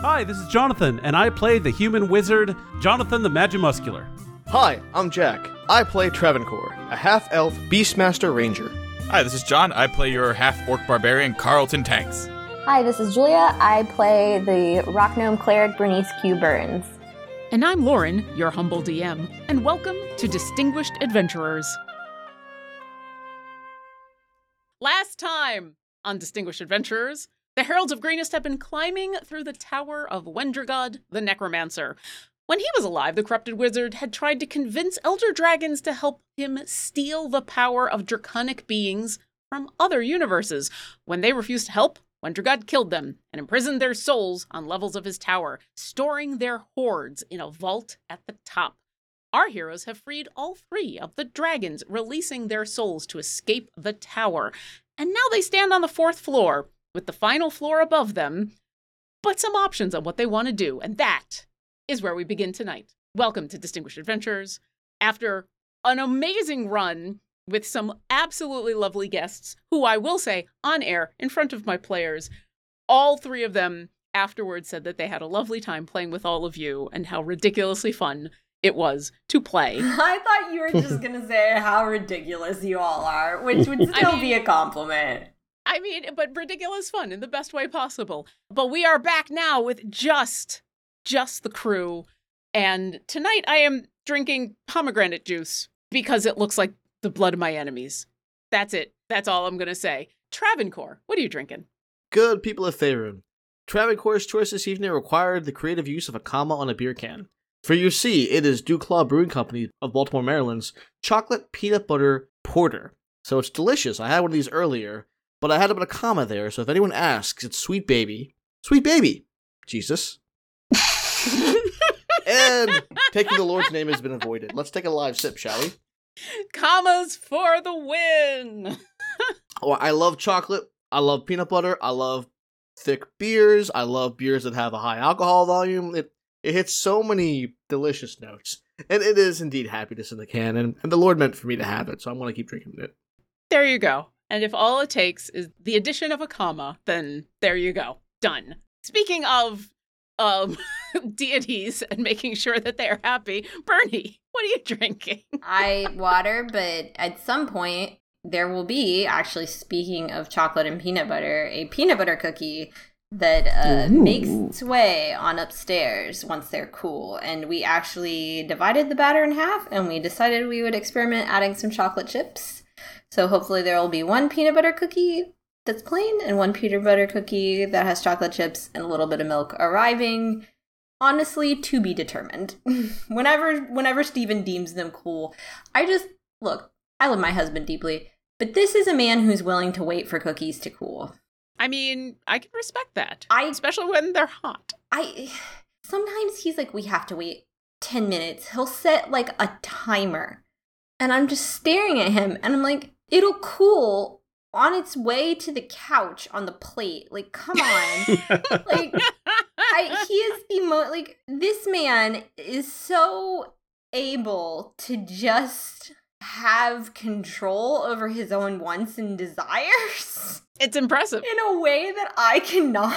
Hi, this is Jonathan, and I play the human wizard, Jonathan the Magimuscular. Hi, I'm Jack. I play Travancore, a half elf Beastmaster Ranger. Hi, this is John. I play your half orc barbarian, Carlton Tanks. Hi, this is Julia. I play the rock gnome cleric Bernice Q. Burns. And I'm Lauren, your humble DM, and welcome to Distinguished Adventurers. Last time on Distinguished Adventurers, the Heralds of Greenest have been climbing through the tower of Wendragod, the Necromancer. When he was alive, the corrupted wizard had tried to convince elder dragons to help him steal the power of draconic beings from other universes. When they refused to help, Wendragod killed them and imprisoned their souls on levels of his tower, storing their hoards in a vault at the top. Our heroes have freed all three of the dragons, releasing their souls to escape the tower. And now they stand on the fourth floor, with the final floor above them, but some options on what they want to do. And that is where we begin tonight. Welcome to Distinguished Adventures. After an amazing run with some absolutely lovely guests, who I will say on air in front of my players, all three of them afterwards said that they had a lovely time playing with all of you and how ridiculously fun it was to play. I thought you were just gonna say how ridiculous you all are, which would still mean- be a compliment. I mean, but ridiculous fun in the best way possible. But we are back now with just, just the crew. And tonight I am drinking pomegranate juice because it looks like the blood of my enemies. That's it. That's all I'm going to say. Travancore, what are you drinking? Good people of Faerun. Travancore's choice this evening required the creative use of a comma on a beer can. For you see, it is DuClaw Brewing Company of Baltimore, Maryland's chocolate peanut butter porter. So it's delicious. I had one of these earlier, but I had to put a comma there, so if anyone asks, it's Sweet Baby. Sweet Baby! Jesus. and taking the Lord's name has been avoided. Let's take a live sip, shall we? Commas for the win. Oh, I love chocolate. I love peanut butter. I love thick beers. I love beers that have a high alcohol volume. It it hits so many delicious notes. And it is indeed happiness in the can, and, and the Lord meant for me to have it, so I'm gonna keep drinking it. There you go. And if all it takes is the addition of a comma, then there you go. Done. Speaking of um deities and making sure that they're happy, Bernie, what are you drinking? I water, but at some point there will be actually speaking of chocolate and peanut butter, a peanut butter cookie that uh, makes its way on upstairs once they're cool. And we actually divided the batter in half and we decided we would experiment adding some chocolate chips. So hopefully there will be one peanut butter cookie that's plain and one peanut butter cookie that has chocolate chips and a little bit of milk arriving. Honestly, to be determined. whenever whenever Steven deems them cool, I just look, I love my husband deeply, but this is a man who's willing to wait for cookies to cool. I mean, I can respect that. I especially when they're hot. I sometimes he's like, we have to wait 10 minutes. He'll set like a timer. And I'm just staring at him and I'm like, it'll cool on its way to the couch on the plate. Like, come on. like, I, he is the most, like, this man is so able to just have control over his own wants and desires It's impressive. in a way that I cannot.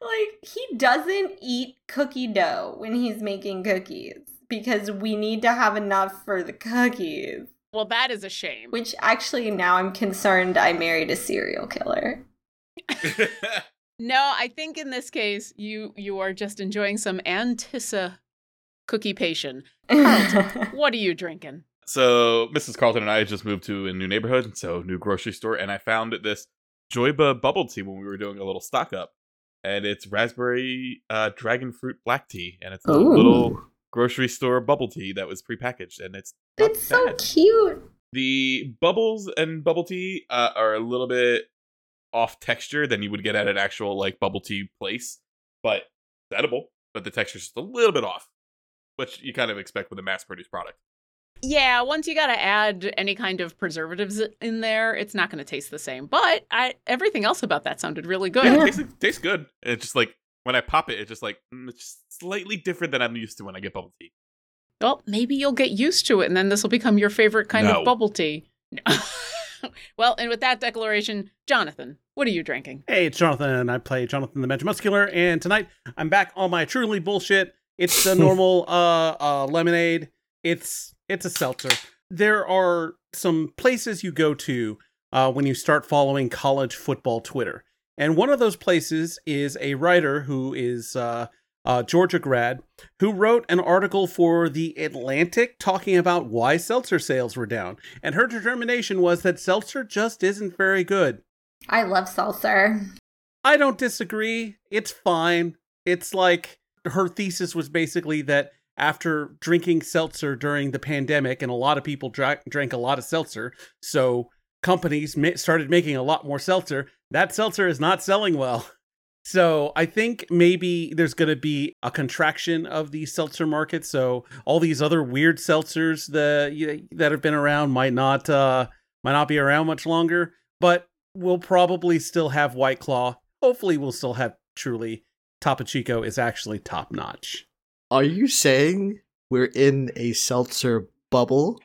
Like, he doesn't eat cookie dough when he's making cookies because we need to have enough for the cookies. Well, that is a shame. Which actually, now I'm concerned I married a serial killer. No, I think in this case you you are just enjoying some Antissa cookie patient. Carlton, what are you drinking? so Mrs. Carlton and I just moved to a new neighborhood, so new grocery store, and I found this Joyba bubble tea when we were doing a little stock up, and it's raspberry uh, dragon fruit black tea, and it's a Ooh. little grocery store bubble tea that was prepackaged, and it's it's so bad. cute. The bubbles and bubble tea uh, are a little bit off texture than you would get at an actual like bubble tea place, but it's edible. But the texture's just a little bit off, which you kind of expect with a mass-produced product. Yeah, once you got to add any kind of preservatives in there, it's not going to taste the same. But I everything else about that sounded really good. Yeah, it tastes, tastes good. It's just like when I pop it, it's just like mm, it's just slightly different than I'm used to when I get bubble tea. Well, maybe you'll get used to it, and then this will become your favorite kind No. of bubble tea. No. well, and with that declaration, Jonathan, what are you drinking? Hey, it's Jonathan, and I play Jonathan the Muscular, and tonight I'm back on my truly bullshit. It's the normal uh, uh, lemonade. It's it's a seltzer. There are some places you go to uh, when you start following college football Twitter, and one of those places is a writer who is uh, uh, Georgia grad who wrote an article for the Atlantic talking about why seltzer sales were down, and her determination was that seltzer just isn't very good. I love seltzer. I don't disagree. It's fine. It's like her thesis was basically that after drinking seltzer during the pandemic, and a lot of people drank, drank a lot of seltzer, so companies started making a lot more seltzer. That seltzer is not selling well. So I think maybe there's going to be a contraction of the seltzer market. So all these other weird seltzers that that have been around might not uh, might not be around much longer. But we'll probably still have White Claw. Hopefully, we'll still have Truly. Topo Chico is actually top notch. Are you saying we're in a seltzer bubble?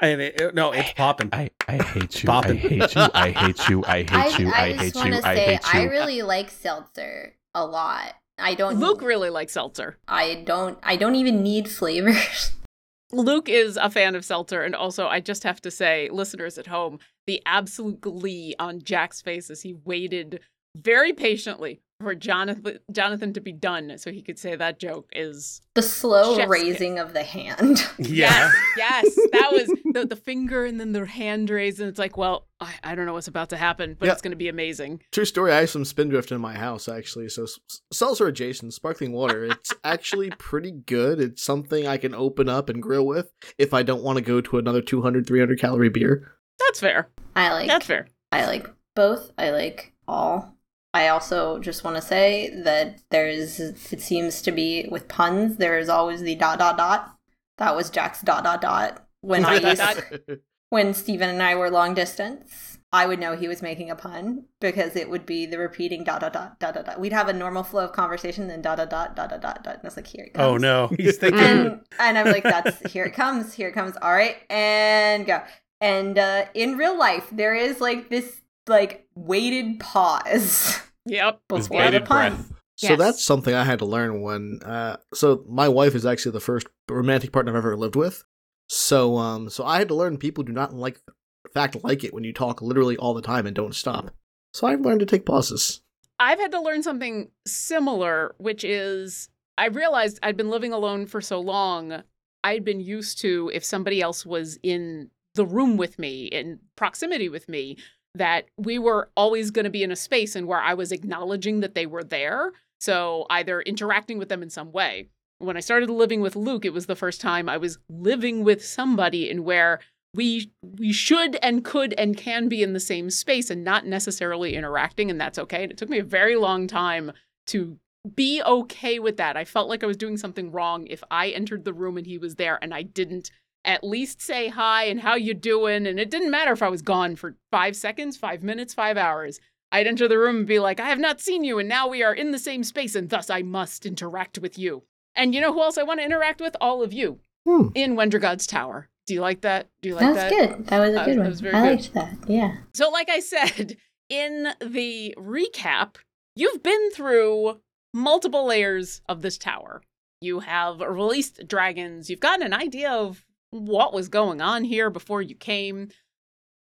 And it, no, it's popping. I, I hate you. Poppin'. I hate you. I hate you. I hate I, you. I, I, just hate want you. to I say hate you. I really like seltzer a lot. I don't. Luke really likes seltzer. I don't. I don't even need flavors. Luke is a fan of seltzer, and also I just have to say, listeners at home, the absolute glee on Jack's face as he waited very patiently for Jonathan Jonathan to be done so he could say that joke is The slow Chef's raising of the hand. Yeah. yes, yes, that was the, the finger and then the hand raise, and it's like, well, I, I don't know what's about to happen, but Yeah. it's going to be amazing. True story. I have some spindrift in my house actually. So s- seltzer adjacent, sparkling water. It's actually pretty good. It's something I can open up and grill with if I don't want to go to another 200, 300 calorie beer. That's fair. I like. That's fair. I like both. I like all. I also just want to say that there's, it seems to be with puns, there is always the dot dot dot. That was Jack's dot dot dot. When I used, when Steven and I were long distance, I would know he was making a pun because it would be the repeating dot dot dot dot dot dot. We'd have a normal flow of conversation, then dot dot dot dot dot dot dot. And it's like here it comes. Oh no, he's thinking. and and I'm like, that's here it comes, here it comes. All right, and go. And uh, in real life, there is like this like weighted pause Yep. This before the bated pun. breath. So Yes. that's something I had to learn when. Uh, so my wife is actually the first romantic partner I've ever lived with. So um, so I had to learn people do not like, in fact, like it when you talk literally all the time and don't stop. So I've learned to take pauses. I've had to learn something similar, which is I realized I'd been living alone for so long. I'd been used to if somebody else was in the room with me, in proximity with me, that we were always going to be in a space and where I was acknowledging that they were there. So either interacting with them in some way. When I started living with Luke, it was the first time I was living with somebody in where we we should and could and can be in the same space and not necessarily interacting and that's okay and it took me a very long time to be okay with that i felt like i was doing something wrong if i entered the room and he was there and i didn't at least say hi and how you doing and it didn't matter if i was gone for five seconds five minutes five hours i'd enter the room and be like i have not seen you and now we are in the same space and thus i must interact with you and you know who else i want to interact with all of you Hmm. in Wendergod's tower do you like that do you like That's that good. That was a Uh, good that one. was very I good. liked that. Yeah. So, like I said in the recap, you've been through multiple layers of this tower. You have released dragons. You've gotten an idea of what was going on here before you came.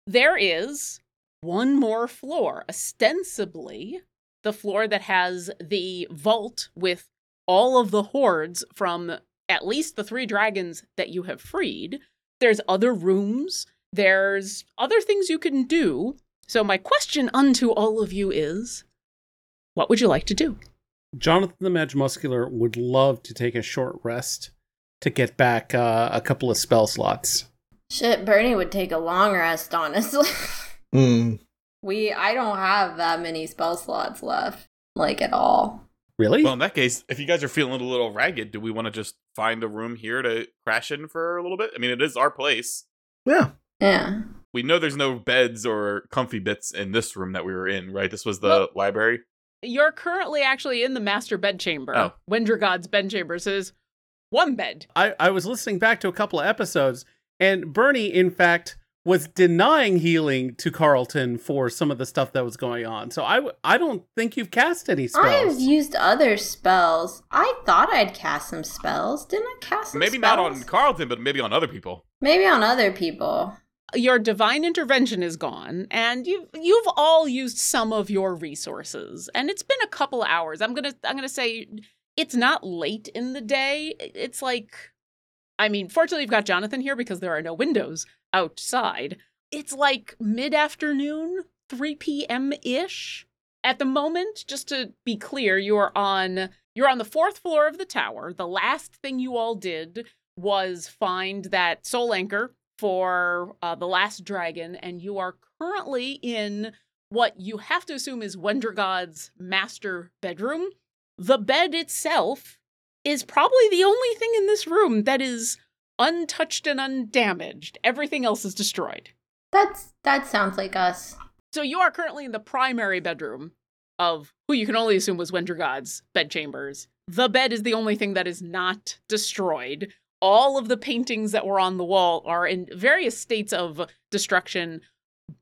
There is one more floor, ostensibly the floor that has the vault with all of the hordes from at least the three dragons that you have freed. There's other rooms there's other things you can do. So, my question unto all of you is what would you like to do? Jonathan the Magimuscular would love to take a short rest to get back uh, a couple of spell slots. Shit, Bernie would take a long rest, honestly. Hmm. we I don't have that many spell slots left. Like at all. Really? Well, in that case, if you guys are feeling a little ragged, do we want to just find a room here to crash in for a little bit? I mean, it is our place. Yeah. Yeah. We know there's no beds or comfy bits in this room that we were in, right? This was the Well- library. You're currently actually in the master bedchamber. Oh. Wendergod's bedchamber says one bed. I, I was listening back to a couple of episodes, and Bernie, in fact, was denying healing to Carlton for some of the stuff that was going on. So I w- I don't think you've cast any spells. I've used other spells. I thought I'd cast some spells. Didn't I cast some Maybe not on spells? Carlton, but maybe on other people. Maybe on other people. your divine intervention is gone and you've you've all used some of your resources and it's been a couple hours i'm gonna i'm gonna say it's not late in the day. It's like i mean fortunately you've got jonathan here because there are no windows outside. It's like mid-afternoon 3 p.m ish at the moment. Just to be clear you're on you're on the fourth floor of the tower. The last thing you all did was find that soul anchor for uh, the last dragon, and you are currently in what you have to assume is Wendergod's master bedroom. The bed itself is probably the only thing in this room that is untouched and undamaged. Everything else is destroyed. That's that sounds like us. So you are currently in the primary bedroom of who you can only assume was Wendergod's bedchambers. The bed is the only thing that is not destroyed. All of the paintings that were on the wall are in various states of destruction,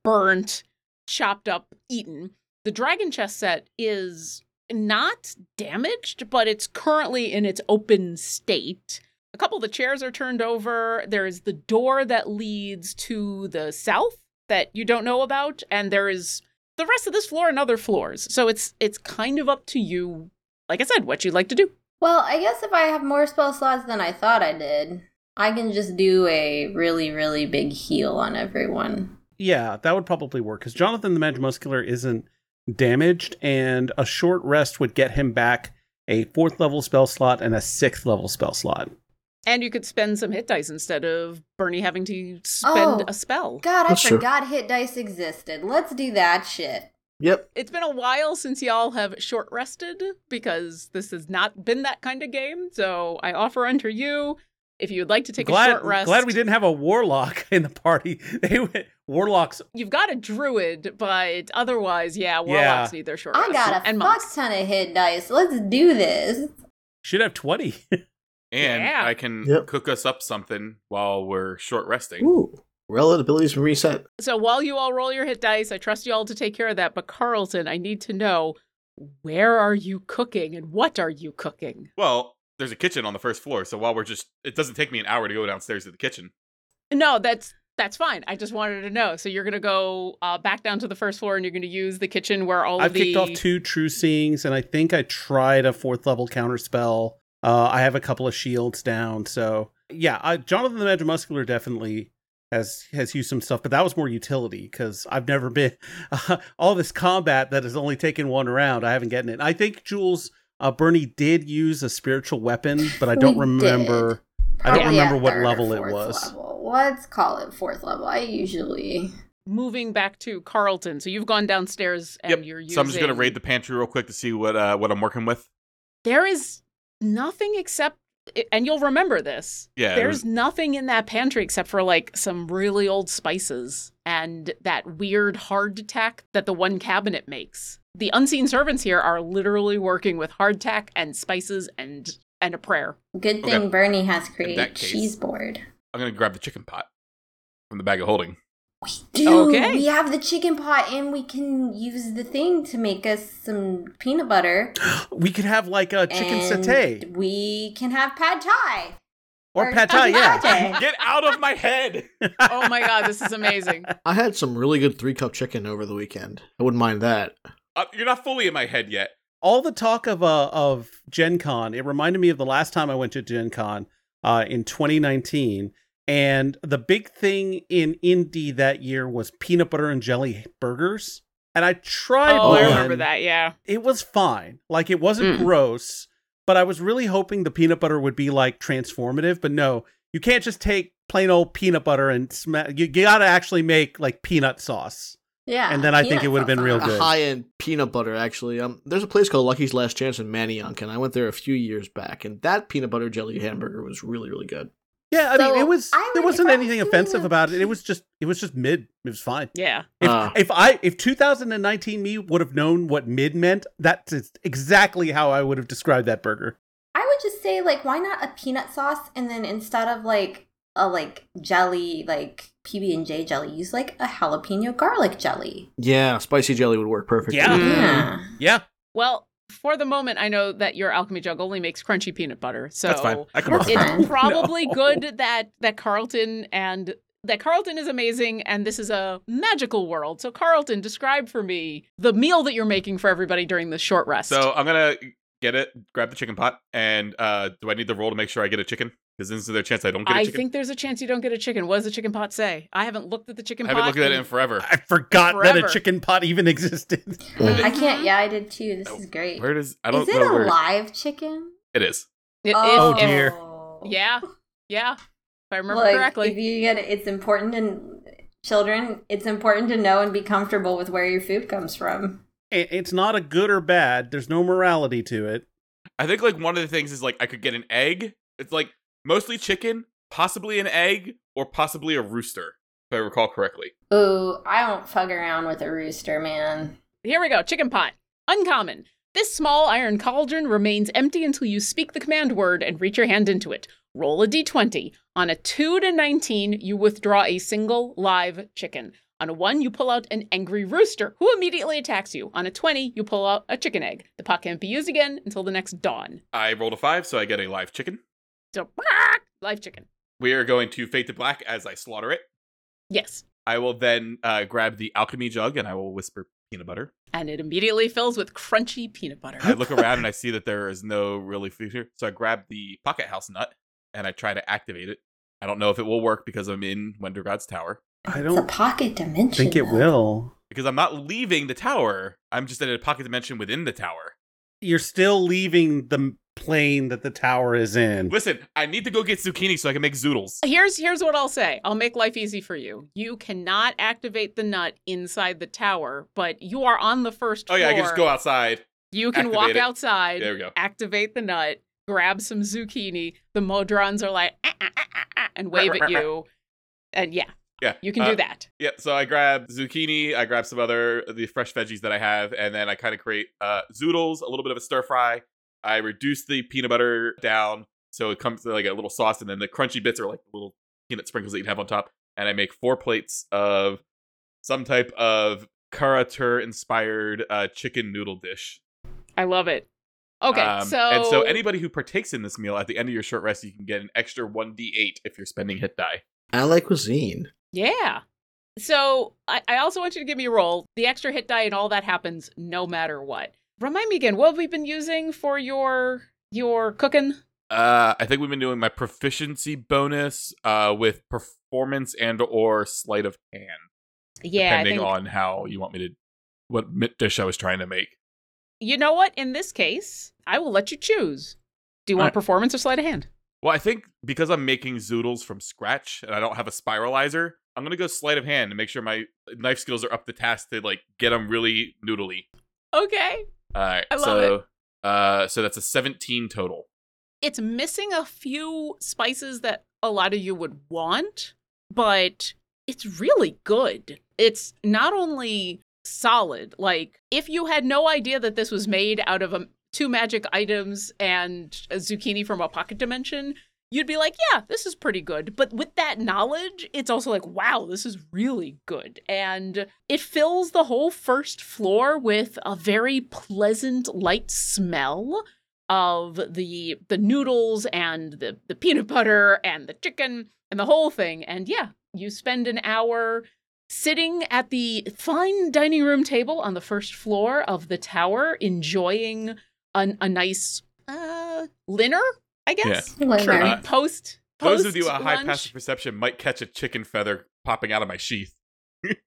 burnt, chopped up, eaten. The dragon chest set is not damaged, but it's currently in its open state. A couple of the chairs are turned over. There is the door that leads to the south that you don't know about, and there is the rest of this floor and other floors. So it's it's kind of up to you, like I said, what you'd like to do. Well, I guess if I have more spell slots than I thought I did, I can just do a really, really big heal on everyone. Yeah, that would probably work because Jonathan the Magimuscular isn't damaged, and a short rest would get him back a fourth level spell slot and a sixth level spell slot. And you could spend some hit dice instead of Bernie having to spend Oh. a spell. God, I That's true. forgot hit dice existed. Let's do that shit. Yep. It's been a while since y'all have short rested because this has not been that kind of game. So I offer unto you if you would like to take a glad, short rest. glad we didn't have a warlock in the party. They went, warlocks. You've got a druid, but otherwise, yeah, warlocks Yeah. need their short I rest. got a and fuck monks. ton of hit dice. Let's do this. Should have twenty. And Yeah. I can Yep. cook us up something while we're short resting. Ooh. Relative abilities reset. So while you all roll your hit dice, I trust you all to take care of that. But Carlton, I need to know where are you cooking and what are you cooking? Well, there's a kitchen on the first floor, so while we're just it doesn't take me an hour to go downstairs to the kitchen. No, that's that's fine. I just wanted to know. So you're gonna go uh, back down to the first floor and you're gonna use the kitchen where all the I've of the kicked off two true seeings, and I think I tried a fourth level counter spell. Uh, I have a couple of shields down, so yeah. I, Jonathan the Magimuscular definitely has has used some stuff, but that was more utility because I've never been all this combat that has only taken one round. I haven't gotten it. I think Jules uh, Bernie did use a spiritual weapon, but I don't We remember. I don't Probably remember at what level it was. level. Let's call it fourth level. I usually. moving back to Carlton. So you've gone downstairs and Yep. you're using So I'm just gonna raid the pantry real quick to see what uh what I'm working with. There is nothing except and you'll remember this. Yeah, There's was- nothing in that pantry except for like some really old spices and that weird hardtack that the one cabinet makes. The unseen servants here are literally working with hardtack and spices and and a prayer. Good thing Okay. Bernie has created case- cheese board. I'm gonna grab the chicken pot from the bag of holding. Dude, Okay. we have the chicken pot and we can use the thing to make us some peanut butter. We could have like a chicken and satay We can have pad thai. or or pad thai. Yeah, pate. Get out of my head! Oh my god, this is amazing. I had some really good three cup chicken over the weekend. I wouldn't mind that. Uh, you're not fully in my head yet. all the talk of uh of Gen Con, it reminded me of the last time I went to Gen Con uh in 2019. And the big thing in Indy that year was peanut butter and jelly burgers. And I tried Oh, I remember that, yeah. It was fine. Like it wasn't Mm. gross, but I was really hoping the peanut butter would be like transformative, but no. You can't just take plain old peanut butter and sma- you, you got to actually make like peanut sauce. Yeah. And then I think it would've been real good. A high end peanut butter, actually. Um, there's a place called Lucky's Last Chance in Manayunk, and I went there a few years back, and that peanut butter jelly hamburger was really, really good. Yeah, I So, mean, it was I there wasn't if I was anything offensive a- about it. It was just it was just mid. It was fine. Yeah. If Ah. if I if 2019 me would have known what mid meant, that's exactly how I would have described that burger. I would just say, like, why not a peanut sauce and then instead of like a like jelly, like PB and J jelly, use like a jalapeno garlic jelly. Yeah, spicy jelly would work perfect. Yeah. too. Yeah. Yeah. Well, for the moment, I know that your alchemy jug only makes crunchy peanut butter, so That's fine. I can work That's with it's fine. probably No. good that that Carlton and that Carlton is amazing and this is a magical world. So Carlton, describe for me the meal that you're making for everybody during this short rest. So I'm gonna get it, grab the chicken pot, and uh do I need the roll to make sure I get a chicken? Because is there a chance I don't get a I chicken? think there's a chance you don't get a chicken. What does the chicken pot say? I haven't looked at the chicken pot. I haven't pot. looked at it in forever. I forgot that a chicken pot even existed. I can't. Yeah, I did too. This is great. Where does I don't Is it know a where live chicken? it is. It- Oh, if- if- oh, dear. Oh. Yeah, yeah. If I remember like, correctly. If you get it, it's important and children, it's important to know and be comfortable with where your food comes from. It- It's not a good or bad. There's no morality to it. I think like one of the things is like I could get an egg. It's like mostly chicken, possibly an egg, or possibly a rooster, if I recall correctly. Ooh, I won't fug around with a rooster, man. Here we go. Chicken pot. Uncommon. This small iron cauldron remains empty until you speak the command word and reach your hand into it. Roll a d20. On a 2 to 19, you withdraw a single live chicken. On a 1, you pull out an angry rooster who immediately attacks you. On a 20, you pull out a chicken egg. The pot can't be used again until the next dawn. I rolled a five, so I get a live chicken. So, live chicken. We are going to fade to black as I slaughter it. Yes. I will then uh, grab the alchemy jug and I will whisper peanut butter. And it immediately fills with crunchy peanut butter. I look around and I see that there is no really food here. So I grab the pocket house nut and I try to activate it. I don't know if it will work because I'm in Wendergod's tower. I It's a don't pocket dimension. think it though. will. Because I'm not leaving the tower. I'm just in a pocket dimension within the tower. You're still leaving the plane that the tower is in. Listen, I need to go get zucchini so I can make zoodles. Here's here's what I'll say. I'll make life easy for you. You cannot activate the nut inside the tower, but you are on the first Oh floor. yeah, I can just go outside. You can walk it. outside, There we go. activate the nut, grab some zucchini. The modrons are like "Ah, ah, ah, ah, ah," and wave at you, and yeah, Yeah. you can uh, do that. Yeah, so I grab zucchini, I grab some other the fresh veggies that I have, and then I kind of create uh, zoodles, a little bit of a stir fry. I reduce the peanut butter down so it comes to like a little sauce, and then the crunchy bits are like little peanut sprinkles that you'd have on top. And I make four plates of some type of Kara-Tur inspired uh, chicken noodle dish. I love it. Okay, Um, so and so anybody who partakes in this meal at the end of your short rest, you can get an extra one d8 if you're spending hit die. I like cuisine. Yeah. So I, I also want you to give me a roll. The extra hit die and all that happens no matter what. Remind me again, what have we been using for your your cooking? Uh, I think we've been doing my proficiency bonus uh, with performance and or sleight of hand, Yeah, depending think on how you want me to, what dish I was trying to make. you know what? In this case, I will let you choose. Do you want Alright. performance or sleight of hand? Well, I think because I'm making zoodles from scratch and I don't have a spiralizer, I'm gonna go sleight of hand to make sure my knife skills are up to task to like get them really noodly. Okay. All right, I love so uh, so that's a 17 total. It's missing a few spices that a lot of you would want, but it's really good. It's not only solid, like if you had no idea that this was made out of um, two magic items and a zucchini from a pocket dimension, you'd be like, yeah, this is pretty good. But with that knowledge, it's also like, wow, this is really good. And it fills the whole first floor with a very pleasant, light smell of the the noodles and the the peanut butter and the chicken and the whole thing. And yeah, you spend an hour sitting at the fine dining room table on the first floor of the tower, enjoying a, a nice uh dinner, I guess. Sure. Uh, post. Those post of you at high lunch. passive perception might catch a chicken feather popping out of my sheath.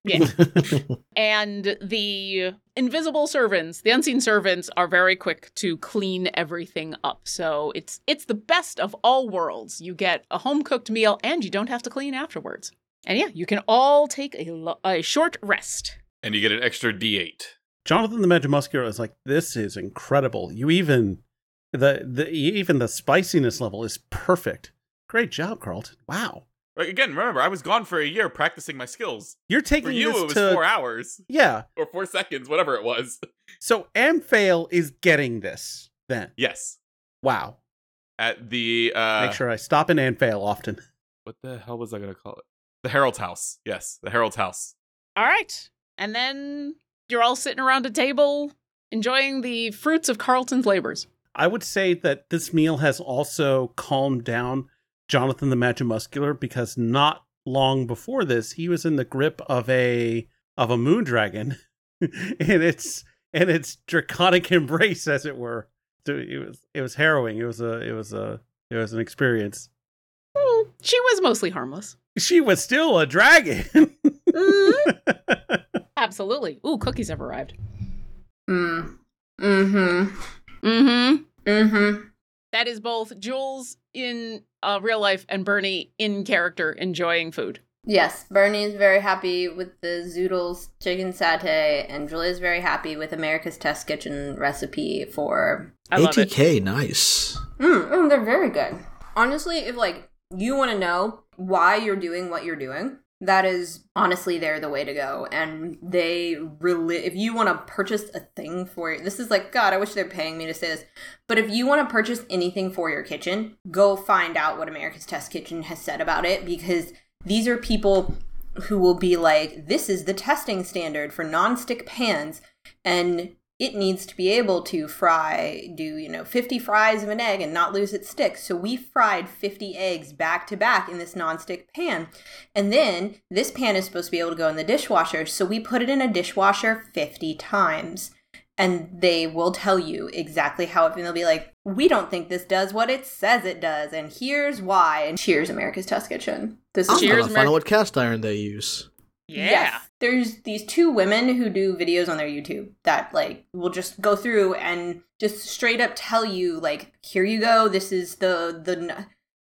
Yeah. and the invisible servants, the unseen servants are very quick to clean everything up. So it's it's the best of all worlds. You get a home cooked meal and you don't have to clean afterwards. And yeah, you can all take a, lo- a short rest. And you get an extra D8. Jonathan the Magimuscular is like, this is incredible. You even the the even the spiciness level is perfect. Great job, Carlton. Wow. Again, remember, I was gone for a year practicing my skills. You're For taking you, this it was to four hours yeah. or four seconds, whatever it was. So Amphail is getting this then. Yes. Wow. At the uh, Make sure I stop in Amphail often. what the hell was I gonna call it? The Herald's house. Yes, the Herald's house. All right. And then you're all sitting around a table enjoying the fruits of Carlton's labors. I would say that this meal has also calmed down Jonathan the Magimuscular because not long before this he was in the grip of a of a moon dragon and its and its draconic embrace as it were. So it was it was harrowing. It was a it was a it was an experience. Hmm, she was mostly harmless. She was still a dragon. Absolutely. Ooh, cookies have arrived. Mm. Mm-hmm. Mm-hmm. Mm-hmm. That is both Jules in uh, real life and Bernie in character enjoying food. Yes, Bernie is very happy with the Zoodles chicken satay, and Julia is very happy with America's Test Kitchen recipe for. I. ATK, nice. Mm, mm, they're very good. Honestly, if like you want to know why you're doing what you're doing, that is honestly they're the way to go. And they really, if you want to purchase a thing for this is like God, I wish they're paying me to say this, but if you want to purchase anything for your kitchen, go find out what America's Test Kitchen has said about it because these are people who will be like, this is the testing standard for nonstick pans, and it needs to be able to fry, do, you know, 50 fries of an egg and not lose its stick. So we fried 50 eggs back to back in this nonstick pan. And then this pan is supposed to be able to go in the dishwasher. So we put it in a dishwasher 50 times. And they will tell you exactly how it, and they'll be like, we don't think this does what it says it does. And here's why. And cheers, America's Test Kitchen. This I'm is Cheers, trying to find Mer- what cast iron they use. Yeah. Yes. There's these two women who do videos on their YouTube that like will just go through and just straight up tell you like here you go this is the the n-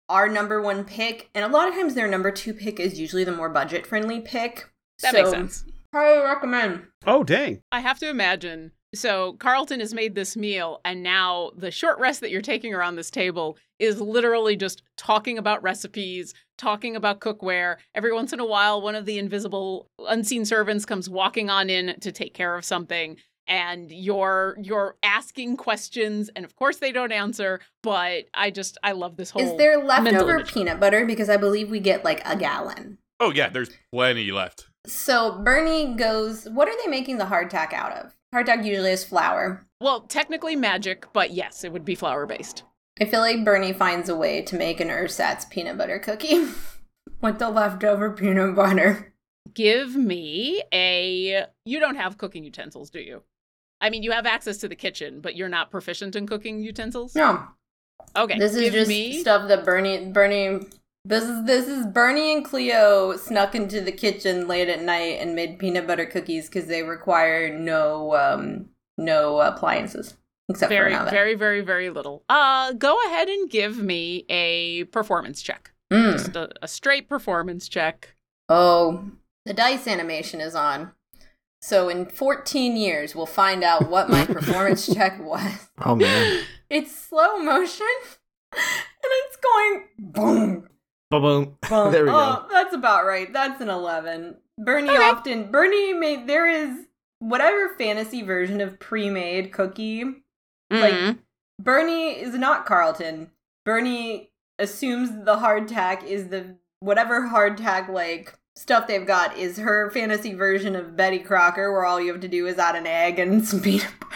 our number one pick and a lot of times their number two pick is usually the more budget friendly pick. That So, makes sense. Highly recommend. oh dang. I have to imagine. So Carlton has made this meal, and now the short rest that you're taking around this table is literally just talking about recipes, talking about cookware. Every once in a while, one of the invisible, unseen servants comes walking on in to take care of something, and you're you're asking questions, and of course they don't answer. But I just I love this whole. Is there leftover image. peanut butter? Because I believe we get like a gallon. Oh yeah, there's plenty left. So Bernie goes, What are they making the hardtack out of? Hardtack usually is flour. Well, technically magic, but yes, it would be flour based. I feel like Bernie finds a way to make an ersatz peanut butter cookie with the leftover peanut butter. give me a you don't have cooking utensils do you i mean you have access to the kitchen but you're not proficient in cooking utensils No, okay this is just me stuff that Bernie Bernie this is this is Bernie and Cleo snuck into the kitchen late at night and made peanut butter cookies because they require no um no appliances except for very an very very very little uh go ahead and give me a performance check Mm. just a, a straight performance check Oh, the dice animation is on. So in 14 years, we'll find out what my performance check was. Oh man. It's slow motion, and it's going boom, Boom, boom. boom. There we oh, go. that's about right. That's an 11. Bernie Okay. often Bernie made there is whatever fantasy version of pre-made cookie. Like- Mhm. Bernie is not Carlton. Bernie assumes the hardtack is the whatever hardtack like stuff they've got is her fantasy version of Betty Crocker, where all you have to do is add an egg and some peanut butter.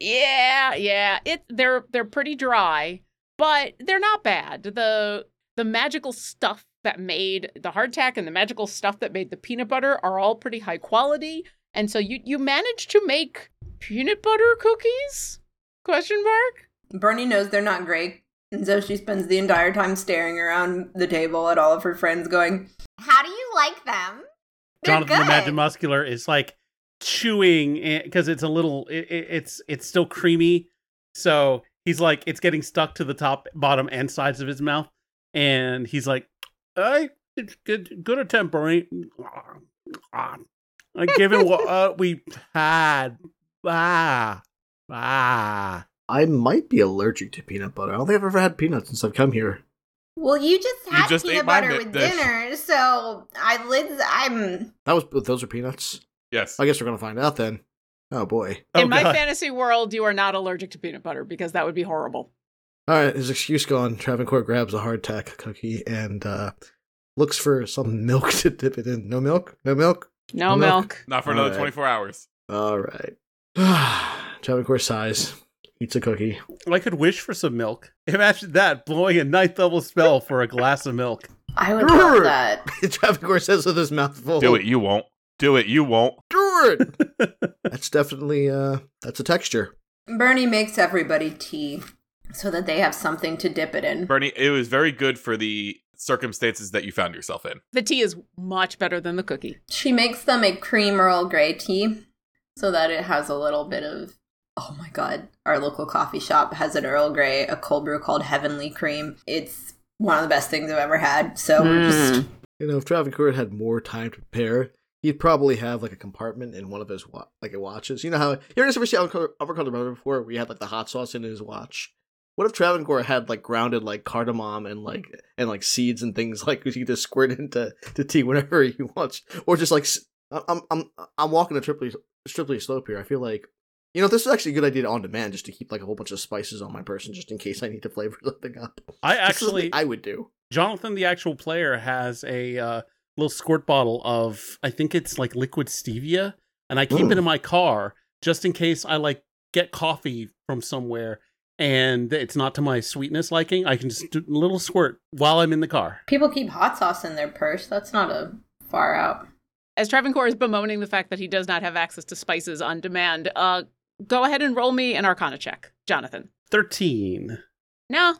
yeah yeah it they're they're pretty dry but they're not bad the the magical stuff that made the hardtack and the magical stuff that made the peanut butter are all pretty high quality. And so you you managed to make peanut butter cookies? Question mark? Bernie knows they're not great, and so she spends the entire time staring around the table at all of her friends, going, "How do you like them?" They're Jonathan the good." Magic Muscular is like chewing because it's a little it, it, it's it's still creamy. So he's like it's getting stuck to the top bottom and sides of his mouth and he's like i it's good good attempt Bernie. i given what uh, we had ah ah I might be allergic to peanut butter. I don't think I've ever had peanuts since I've come here. Well, you just You had just peanut butter with dish. dinner, so I lids. I'm. That was those are peanuts. Yes. I guess we're gonna find out then. Oh boy. Oh, in my God. fantasy world you are not allergic to peanut butter because that would be horrible All right, his excuse gone. Travancore grabs a hardtack cookie and uh, looks for some milk to dip it in. No milk? No milk? No Milk. milk. Not for another Alright. 24 hours. All right. Travancore sighs, eats a cookie. I could wish for some milk. Imagine that blowing a ninth level spell for a glass of milk. I would love that. Travancore says with his mouth full. Do it. You won't. Do it. You won't. Do it. that's definitely uh that's a texture. Bernie makes everybody tea so that they have something to dip it in. Bernie, it was very good for the circumstances that you found yourself in. The tea is much better than the cookie. She makes them a cream Earl Grey tea so that it has a little bit of. Oh my god, our local coffee shop has an Earl Grey, a cold brew called Heavenly Cream. It's one of the best things I've ever had. So we're mm. just. You know, if Travancore had more time to prepare, he'd probably have like a compartment in one of his wa- like watches. You know how you ever see Avocado Avocado Brother before, We had like the hot sauce in his watch. What if Travancore had like grounded like cardamom and like and like seeds and things like he just squirt into to tea whenever he wants, or just like I'm I'm I'm walking a triply triply slope here. I feel like you know this is actually a good idea on demand just to keep like a whole bunch of spices on my person just in case I need to flavor something up. I actually, I would do. Jonathan, the actual player, has a uh, little squirt bottle of, I think it's like liquid stevia, and I keep Mm. it in my car just in case I like get coffee from somewhere and it's not to my sweetness liking. I can just do a little squirt while I'm in the car. People keep hot sauce in their purse. That's not a far out. As Travancore is bemoaning the fact that he does not have access to spices on demand, uh, go ahead and roll me an Arcana check, Jonathan. 13. No,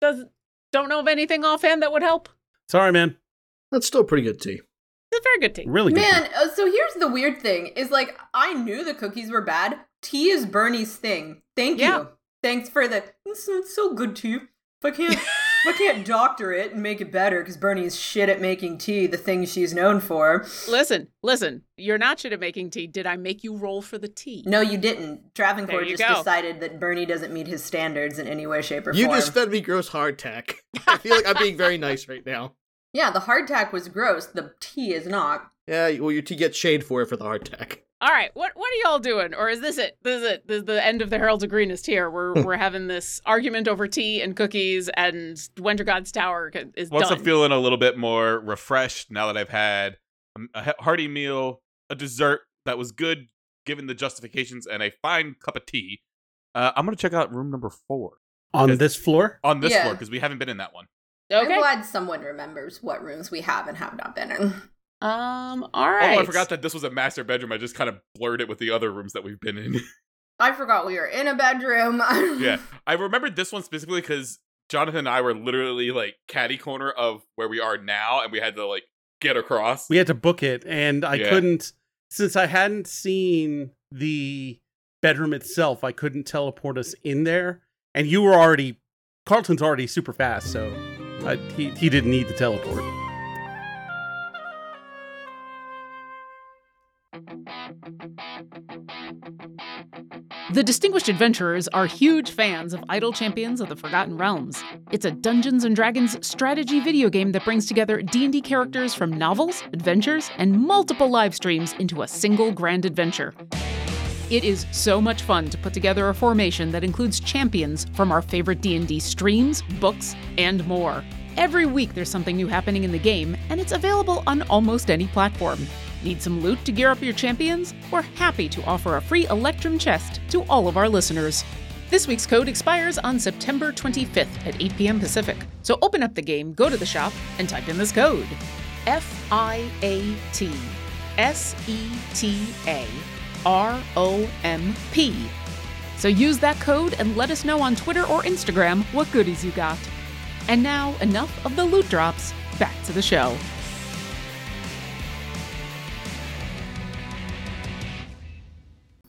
does don't know of anything offhand that would help. Sorry, man. That's still pretty good tea. It's a very good tea. Really good. Man, uh, so here's the weird thing: is like I knew the cookies were bad. Tea is Bernie's thing. Thank Yeah. you. Thanks for the. It's, it's so good tea. If I can't, if I can't doctor it and make it better, because Bernie is shit at making tea, the thing she's known for. Listen, listen. You're not shit at making tea. Did I make you roll for the tea? No, you didn't. There Travancore you just go. decided that Bernie doesn't meet his standards in any way, shape, or You form. You just fed me gross hardtack. I feel like I'm being very nice right now. yeah, the hardtack was gross. The tea is not. Yeah, well, your tea gets shade for it for the hardtack. All right, what what are y'all doing? Or is this it? This is it. This is the end of the Heralds of Greenest here. We're we're having this argument over tea and cookies, and Winter God's Tower is Once done. I'm feeling a little bit more refreshed now that I've had a, a hearty meal, a dessert that was good given the justifications, and a fine cup of tea, uh, I'm going to check out room number four On this floor? on this Yeah. floor because we haven't been in that one. okay. I'm glad someone remembers what rooms we have and have not been in. Um. All right. Oh, I forgot that this was a master bedroom. I just kind of blurred it with the other rooms that we've been in. I forgot we were in a bedroom. yeah, I remembered this one specifically because Jonathan and I were literally like caddy corner of where we are now, and we had to like get across. We had to book it, and I Yeah. couldn't, since I hadn't seen the bedroom itself, I couldn't teleport us in there. And you were already, Carlton's already super fast, so uh, he, he didn't need the teleport. The Distinguished Adventurers are huge fans of Idle Champions of the Forgotten Realms. It's a Dungeons and Dragons strategy video game that brings together D&D characters from novels, adventures, and multiple live streams into a single grand adventure. It is so much fun to put together a formation that includes champions from our favorite D&D streams, books, and more. Every week there's something new happening in the game, and it's available on almost any platform. Need some loot to gear up your champions? We're happy to offer a free Electrum chest to all of our listeners. This week's code expires on September 25th at 8 p.m. Pacific. So open up the game, go to the shop, and type in this code F I A T S E T A R O M P. So use that code and let us know on Twitter or Instagram what goodies you got. And now, enough of the loot drops. Back to the show.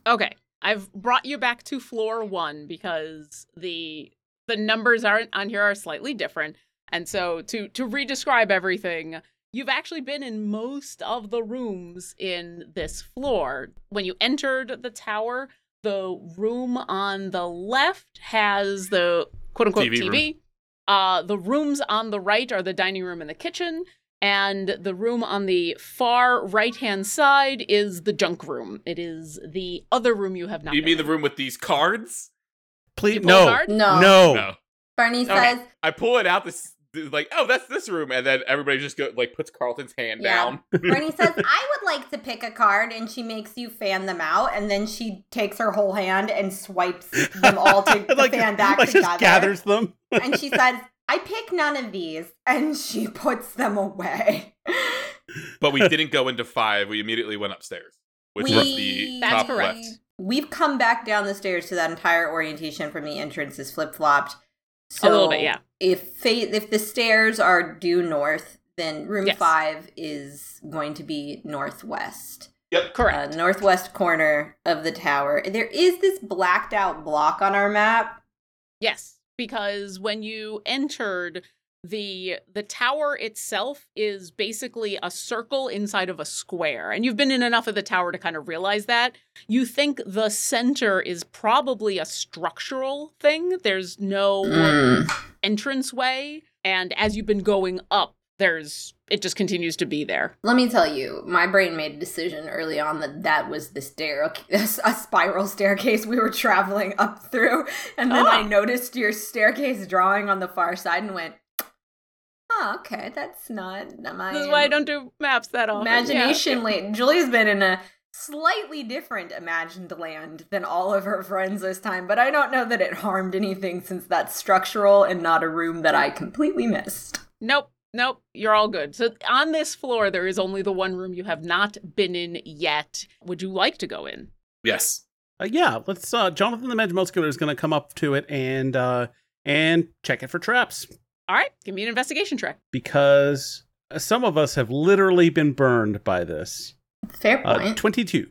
Okay, I've brought you back to floor one because the the numbers aren't on here are slightly different, and so to to re-describe everything, you've actually been in most of the rooms in this floor. When you entered the tower, the room on the left has the quote unquote TV TV. Uh, the rooms on the right are the dining room and the kitchen. And the room on the far right hand side is the junk room. It is the other room you have not you been mean the room with these cards? Please, You pull a no, card? No. no, No. Bernie Okay. says, I pull it out. This like, oh, that's this room, and then everybody just go like puts Carlton's hand Yeah. down. Bernie says, I would like to pick a card, and she makes you fan them out, and then she takes her whole hand and swipes them all to the like, fan back like together. just gathers them. and she says, I pick none of these, and she puts them away. But we didn't go into five. We immediately went upstairs, which was the That's top correct. left. We've come back down the stairs to that entire orientation from the entrance is flip flopped. So a little bit, yeah. if fa- if the stairs are due north, then room Yes. five is going to be northwest. Yep, correct. uh, northwest corner of the tower. There is this blacked out block on our map. Yes, because when you entered the the tower itself is basically a circle inside of a square and you've been in enough of the tower to kind of realize that. You think the center is probably a structural thing. There's no mm. entranceway and as you've been going up there's it just continues to be there Let me tell you, my brain made a decision early on that that was the stair, a spiral staircase we were traveling up through, and then I Ah. noticed your staircase drawing on the far side and went, "Oh, okay, that's not my." this is why i don't do maps that often Yeah. imagination lane. Julie's been in a slightly different imagined land than all of her friends this time, but I don't know that it harmed anything since that's structural and not a room that I completely missed. Nope. Nope, you're all good. So on this floor, there is only the one room you have not been in yet. Would you like to go in? Yes. Uh, yeah, let's. Uh, Jonathan the Magimuscular is going to come up to it and uh, and check it for traps All right, give me an investigation check. because some of us have literally been burned by this. Fair Uh, point. Twenty-two.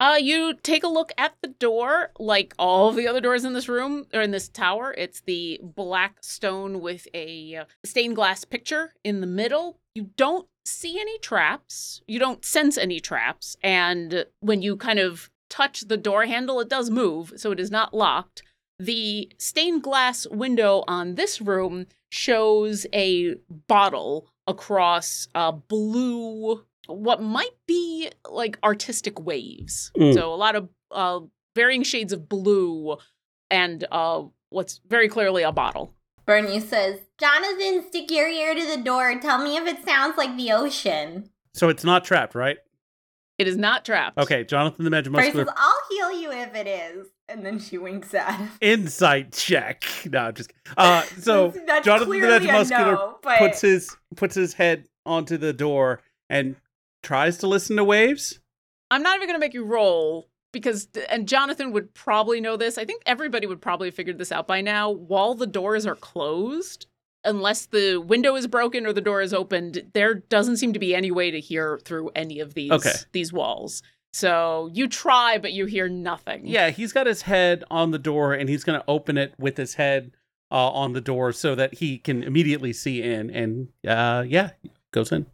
Uh, you take a look at the door, like all the other doors in this room or in this tower. It's the black stone with a uh, stained glass picture in the middle. You don't see any traps. You don't sense any traps. And when you kind of touch the door handle, it does move, so it is not locked. The stained glass window on this room shows a bottle across a blue what might be like artistic waves. Mm. So a lot of uh, varying shades of blue and uh, what's very clearly a bottle. Bernie says, Jonathan, stick your ear to the door. Tell me if it sounds like the ocean. So it's not trapped, right? It is not trapped. Okay, Jonathan the Magimuscular. says, I'll heal you if it is. And then she winks at him. Insight check. No, I'm just. Uh, so That's- that's Jonathan the clearly Muscular no, but puts his puts his head onto the door and tries to listen to waves. I'm not even going to make you roll because, and Jonathan would probably know this. I think everybody would probably have figured this out by now. While the doors are closed, unless the window is broken or the door is opened, there doesn't seem to be any way to hear through any of these Okay. these walls. So you try, but you hear nothing. Yeah, he's got his head on the door and he's going to open it with his head uh, on the door so that he can immediately see in. And uh, yeah, goes in.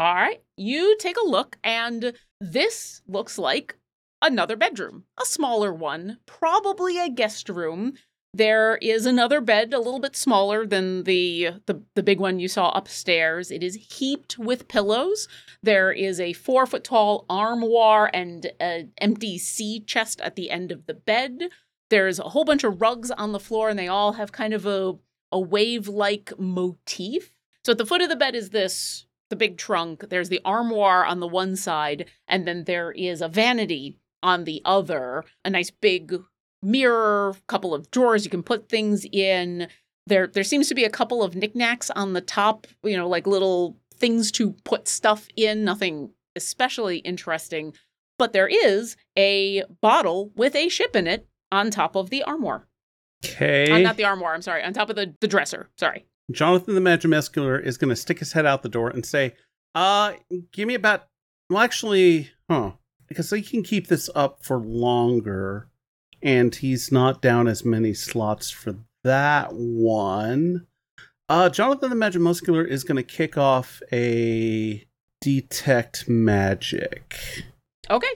All right. You take a look, and this looks like another bedroom, a smaller one, probably a guest room. There is another bed, a little bit smaller than the, the the big one you saw upstairs. It is heaped with pillows. There is a four foot tall armoire and an empty sea chest at the end of the bed. There's a whole bunch of rugs on the floor, and they all have kind of a a wave like motif. So at the foot of the bed is this the big trunk. There's the armoire on the one side, and then there is a vanity on the other. A nice big mirror, couple of drawers you can put things in. There, there seems to be a couple of knickknacks on the top. You know, like little things to put stuff in. Nothing especially interesting, but there is a bottle with a ship in it on top of the armoire. Okay. Uh, not the armoire. I'm sorry. On top of the the dresser. Sorry. Jonathan the Magimuscular is going to stick his head out the door and say, uh, give me about, well, actually, huh, because he can keep this up for longer and he's not down as many slots for that one. Uh, Jonathan the Magimuscular is going to kick off a detect magic. Okay.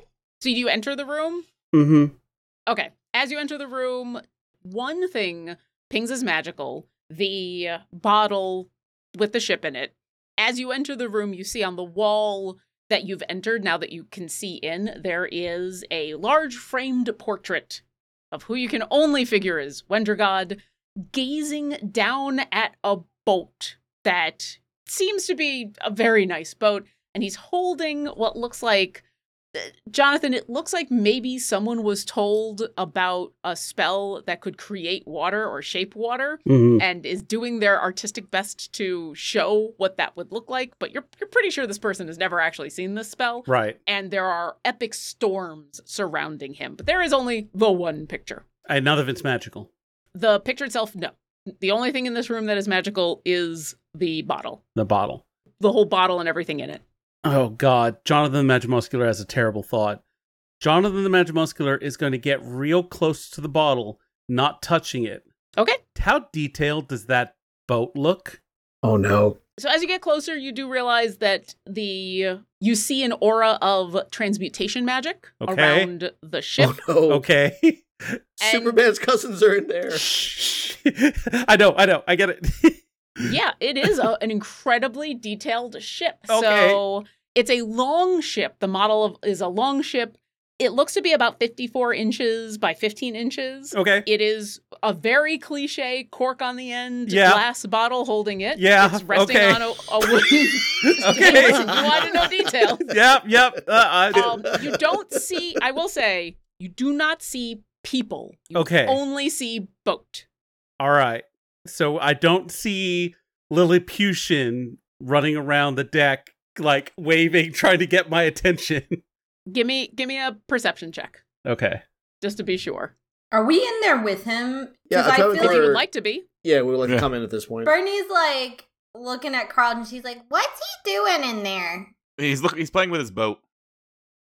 So you enter the room. Mm-hmm. Okay. As you enter the room, one thing pings as magical the bottle with the ship in it. As you enter the room, you see on the wall that you've entered, now that you can see in, there is a large framed portrait of who you can only figure is Wendergod gazing down at a boat that seems to be a very nice boat, and he's holding what looks like. Jonathan, it looks like maybe someone was told about a spell that could create water or shape water Mhm. and is doing their artistic best to show what that would look like, but you're you're pretty sure this person has never actually seen this spell Right. and there are epic storms surrounding him. But there is only the one picture. And none of it's magical. The picture itself, no. The only thing in this room that is magical is the bottle. The bottle. The whole bottle and everything in it. Oh God, Jonathan the Magimuscular has a terrible thought. Jonathan the Magimuscular is going to get real close to the bottle, not touching it. Okay. How detailed does that boat look? oh no. So as you get closer, you do realize that the you see an aura of transmutation magic Okay. around the oh, ship. Oh no. Okay. Superman's cousins are in there. I know, I know, I get it. yeah, it is a, an incredibly detailed ship. Okay. So it's a long ship. The model of is a long ship. It looks to be about 54 inches by 15 inches. okay. It is a very cliche cork on the end, Yeah. glass bottle holding it. Yeah, It's resting okay. on a, a wooden. Okay. You want to know details. Yep, yep. Uh, I, Um, you don't see, I will say, you do not see people. You Okay. only see boat. all right. So I don't see Lilliputian running around the deck, like waving, trying to get my attention. Give me give me a perception check, Okay. just to be sure. Are we in there with him? Yeah, Because I I feel If you like Or- would like to be. Yeah, we would like Yeah. to in at this point. Bernie's like looking at Carl and She's like, "What's he doing in there? He's look. He's playing with his boat.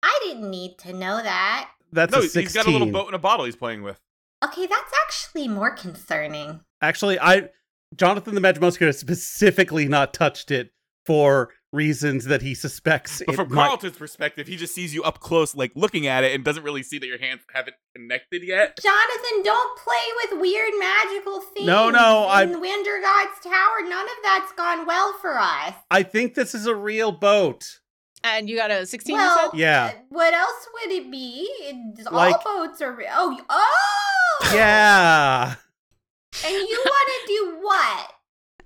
I didn't need to know that." That's no, a 16. he's got a little boat and a bottle he's playing with. Okay, that's actually more concerning. Actually, I Jonathan the Magimuscular has specifically not touched it for reasons that he suspects. But it from might- Carlton's perspective, he just sees you up close, like looking at it, and doesn't really see that your hands haven't connected yet. Jonathan, don't play with weird magical things. No, no, I- In Winter God's Tower, none of that's gone well for us. I think this is a real boat. And you got a 16, you well. Yeah. uh, what else would it be? It's, Like- all boats are. real. oh, oh. Yeah. And you want to do what?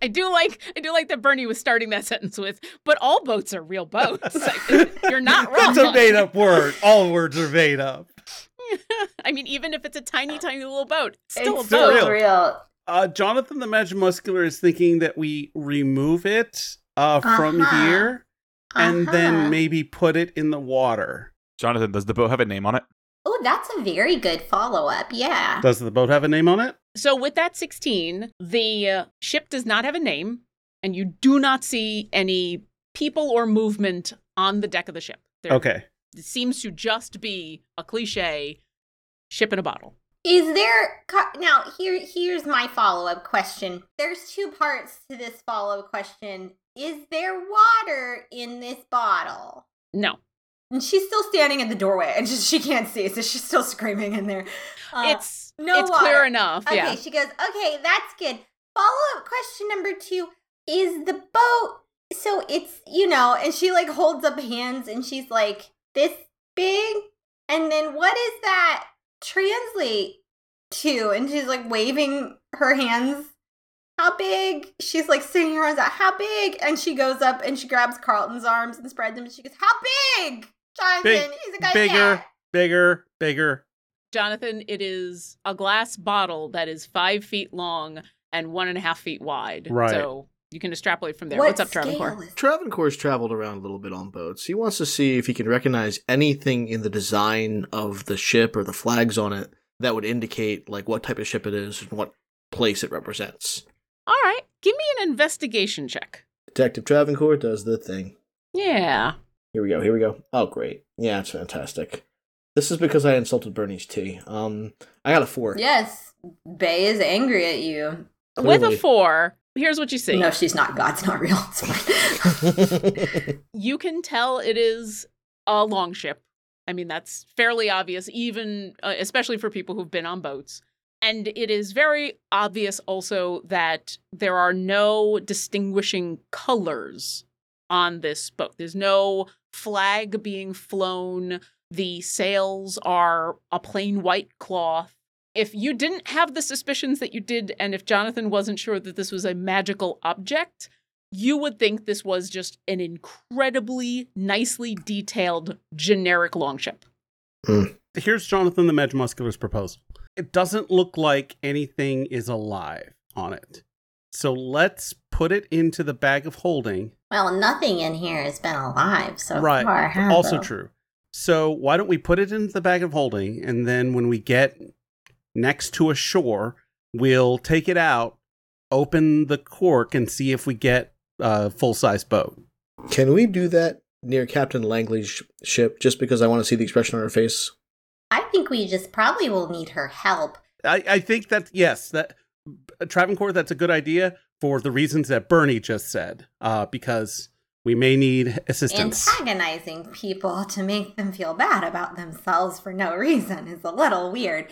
I do like I do like that Bernie was starting that sentence with, but all boats are real boats. Like, you're not wrong. That's a made up word. All words are made up. I mean, even if it's a tiny, tiny little boat, it's still it's a still boat. real. real. Uh, Jonathan the Magimuscular is thinking that we remove it uh, from Uh-huh. here and Uh-huh. then maybe put it in the water. Jonathan, does the boat have a name on it? Oh, that's a very good follow up. Yeah. Does the boat have a name on it? So with that 16, the uh, ship does not have a name, and you do not see any people or movement on the deck of the ship. There Okay. it seems to just be a cliche ship in a bottle. Is there now here here's my follow-up question. There's two parts to this follow-up question. Is there water in this bottle? No. And she's still standing in the doorway and just she can't see, so she's still screaming in there. Uh, it's no it's clear enough. Okay, Yeah. she goes, okay, that's good. Follow up question number two is the boat, so it's, you know, and she like holds up hands and she's like, this big? And then what does that translate to? And she's like waving her hands. How big? She's like sitting her arms out. How big? And she goes up and she grabs Carlton's arms and spreads them. And she goes, How big? Jonathan, Big- he's a guy. bigger, bigger, bigger. Jonathan, it is a glass bottle that is five feet long and one and a half feet wide. Right. So you can extrapolate from there. What What's up, Travancore? scale is Travancore's traveled around a little bit on boats. He wants to see if he can recognize anything in the design of the ship or the flags on it that would indicate like what type of ship it is and what place it represents. All right. Give me an investigation check. Detective Travancore does the thing. Yeah. Here we go. Here we go. Oh, great. Yeah, it's fantastic. This is because I insulted Bernie's tea. Um, I got a four. Yes, Bay is angry at you. With a four, here's what you see. No, she's not. God's not real. It's fine. You can tell it is a longship. I mean, that's fairly obvious, even uh, especially for people who've been on boats. And it is very obvious also that there are no distinguishing colors on this boat. There's no flag being flown. The sails are a plain white cloth. If you didn't have the suspicions that you did, and if Jonathan wasn't sure that this was a magical object, you would think this was just an incredibly nicely detailed generic longship. Hmm. Here's Jonathan the Magimuscular's proposal. It doesn't look like anything is alive on it. So let's put it into the bag of holding. Well, nothing in here has been alive so right. far. has Also true. So why don't we put it into the bag of holding and then when we get next to a shore, we'll take it out, open the cork and see if we get a full-size boat. Can we do that near Captain Langley's ship just because I want to see the expression on her face? I think we just probably will need her help. I, I think that yes, that Travancore, that's a good idea for the reasons that Bernie just said. Uh, because we may need assistance. Antagonizing people to make them feel bad about themselves for no reason is a little weird.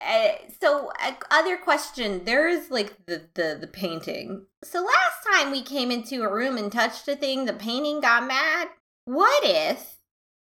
Uh, so, uh, other question: There's like the, the the painting. So last time we came into a room and touched a thing, the painting got mad. What if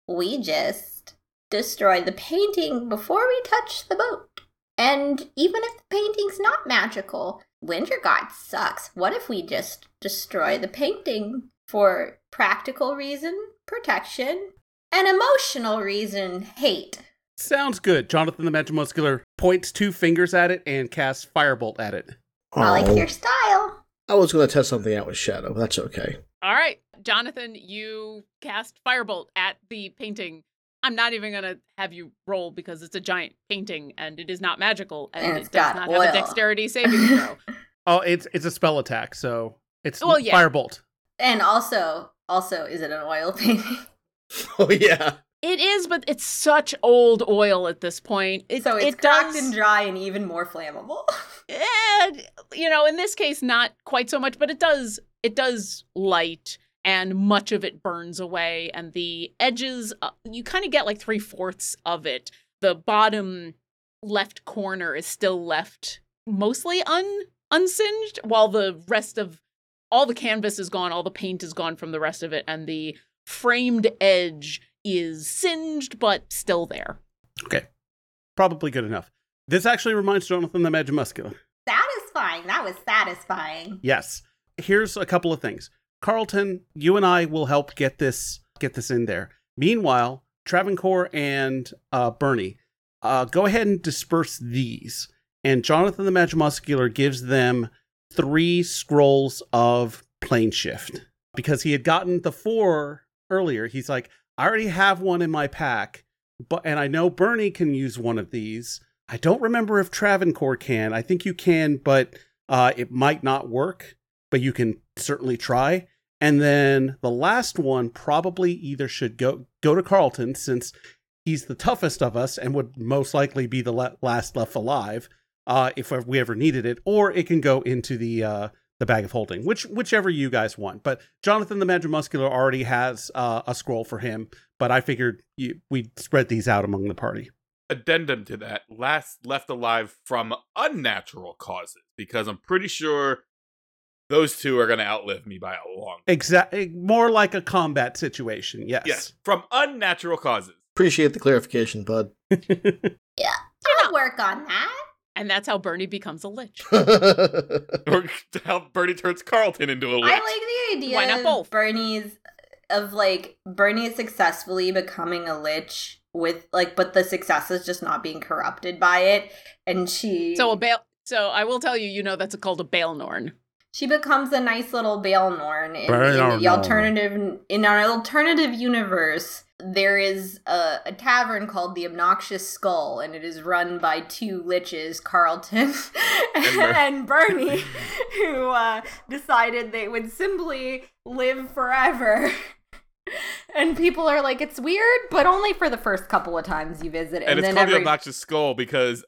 we just destroy the painting before we touch the boat? And even if the painting's not magical, Winter God sucks. What if we just destroy the painting for practical reason, protection, and emotional reason, hate? Sounds good. Jonathan the Magimuscular points two fingers at it and casts Firebolt at it. I like Oh. your style. I was going to test something out with Shadow. but That's okay. All right, Jonathan, you cast Firebolt at the painting. I'm not even going to have you roll because it's a giant painting and it is not magical and, And it it's does not oil. have a dexterity saving throw. Oh, it's it's a spell attack, so it's Well, yeah. Firebolt. And also, also, is it an oil painting? Oh, yeah. it is, but it's such old oil at this point. It, so it's it cracked does, and dry and even more flammable. eh, you know, in this case, not quite so much, but it does it does light and much of it burns away, and the edges uh, you kind of get like three fourths of it. The bottom left corner is still left mostly un unsinged, while the rest of all the canvas is gone, all the paint is gone from the rest of it, and the framed edge is singed but still there. Okay. Probably good enough. This actually reminds Jonathan the Magimuscular. satisfying. That was satisfying. Yes. Here's a couple of things. Carlton, you and I will help get this get this in there. Meanwhile, Travancore and uh, Bernie, uh, go ahead and disperse these. And Jonathan the Magimuscular gives them three scrolls of plane shift because he had gotten the four earlier. He's like, I already have one in my pack, but and I know Bernie can use one of these. I don't remember if Travancore can. I think you can, but uh, it might not work, but you can certainly try. And then the last one probably either should go go to Carlton since he's the toughest of us and would most likely be the la- last left alive uh, if we ever needed it, or it can go into the uh, the bag of holding, which whichever you guys want. But Jonathan the Magimuscular already has uh, a scroll for him, but I figured you, we'd spread these out among the party. Addendum to that, last left alive from unnatural causes, because I'm pretty sure those two are going to outlive me by a long. Exactly, more like a combat situation. Yes. Yes, from unnatural causes. Appreciate the clarification, bud. Yeah, I'll work on that. And that's how Bernie becomes a lich. Or how Bernie turns Carlton into a lich. I like the idea Why not of both? Bernie's of like Bernie successfully becoming a lich with like but the success is just not being corrupted by it. And she So a bail. So I will tell you, you know that's called a Baelnorn. she becomes a nice little Baelnorn in, in Baelnorn. the alternative in our alternative universe. There is a, a tavern called the Obnoxious Skull, and it is run by two liches, Carlton and, And Bernie, who uh, decided they would simply live forever. and people are like, it's weird, but only for the first couple of times you visit. and, And, it's then called the obnoxious skull because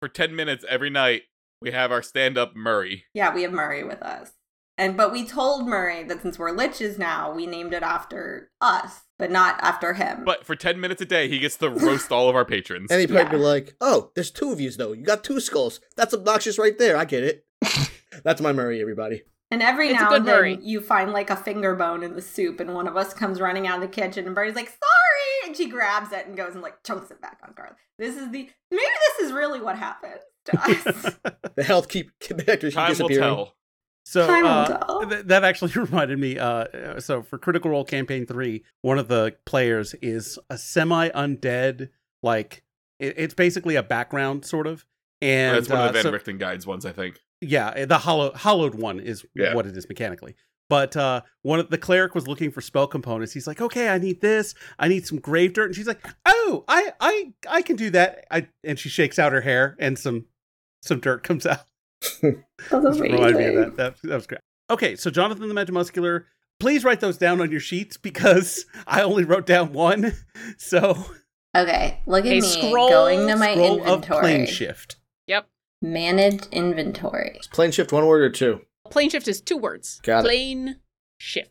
for 10 minutes every night we have our stand-up murray Yeah, we have Murray with us. And but we told Murray that since we're liches now, we named it after us, but not after him. but for 10 minutes a day he gets to roast all of our patrons And he'd probably be like, oh, there's two of yous, though. You got two skulls. That's obnoxious right there. I get it. That's my Murray, everybody. and every It's now and then Murray. you find like a finger bone in the soup, and one of us comes running out of the kitchen, and Bernie's like, "Sorry," and she grabs it and goes and like chunks it back on Carl. This is the maybe this is really what happened to us. The health keep connectors keep time will tell So uh, th- that actually reminded me. Uh, uh, so for Critical Role Campaign Three, one of the players is a semi-undead. Like it, it's basically a background sort of. And That's one of the uh, Van so- Richten guides ones, I think. yeah, the hollow hollowed one is Yeah. what it is mechanically. But uh, one of the cleric was looking for spell components. He's like, "Okay, I need this. I need some grave dirt." And she's like, "Oh, I, I, I can do that." I and she shakes out her hair, and some, some dirt comes out. That's Remind me of that. That, that was great. Okay, so Jonathan the Magimuscular, please write those down on your sheets because I only wrote down one. So Okay, look at A me scroll- going to my scroll of inventory. plane shift. Yep. Managed inventory. Plane shift one word or two. Plane shift is two words. Got it. Plane shift.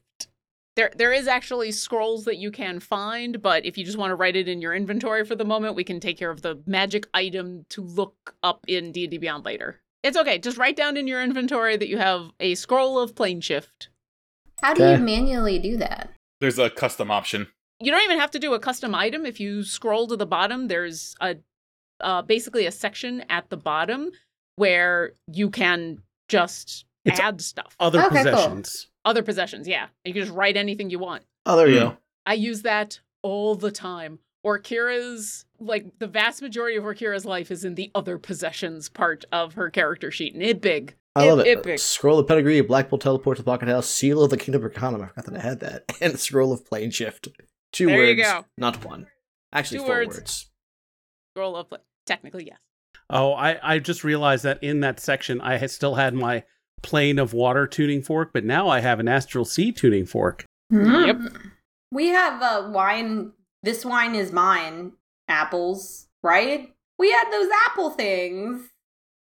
There, there is actually scrolls that you can find, but if you just want to write it in your inventory for the moment, we can take care of the magic item to look up in D&D Beyond later. It's okay. Just write down in your inventory that you have a scroll of plane shift. How do Okay. you manually do that? There's a custom option. You don't even have to do a custom item. If you scroll to the bottom, there's a uh, basically a section at the bottom where you can just It's add stuff. Other Okay, cool. possessions. Other possessions, yeah. You can just write anything you want. Oh, there you Hmm. go. I use that all the time. Orkira's like the vast majority of Orkira's life is in the other possessions part of her character sheet, and it big. I love it. It big. Scroll of pedigree, Black Bolt teleport to the pocket house, seal of the kingdom of Arcanum. I forgot that I had that. And scroll of plane shift. Two There you words, go. not one. Actually, Two four words. words. Scroll of plane. technically yes. Oh, I, I just realized that in that section, I had still had my plane of water tuning fork, but now I have an astral sea tuning fork. Yep. Hmm. We have uh, wine. This wine is mine. Apples, right? We had those apple things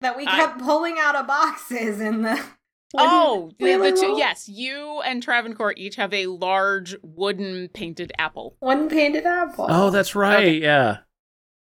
that we I- kept pulling out of boxes in the. Oh, the, the two, yes, you and Travancore each have a large wooden painted apple. One painted apple. Oh, that's right. Okay. Yeah.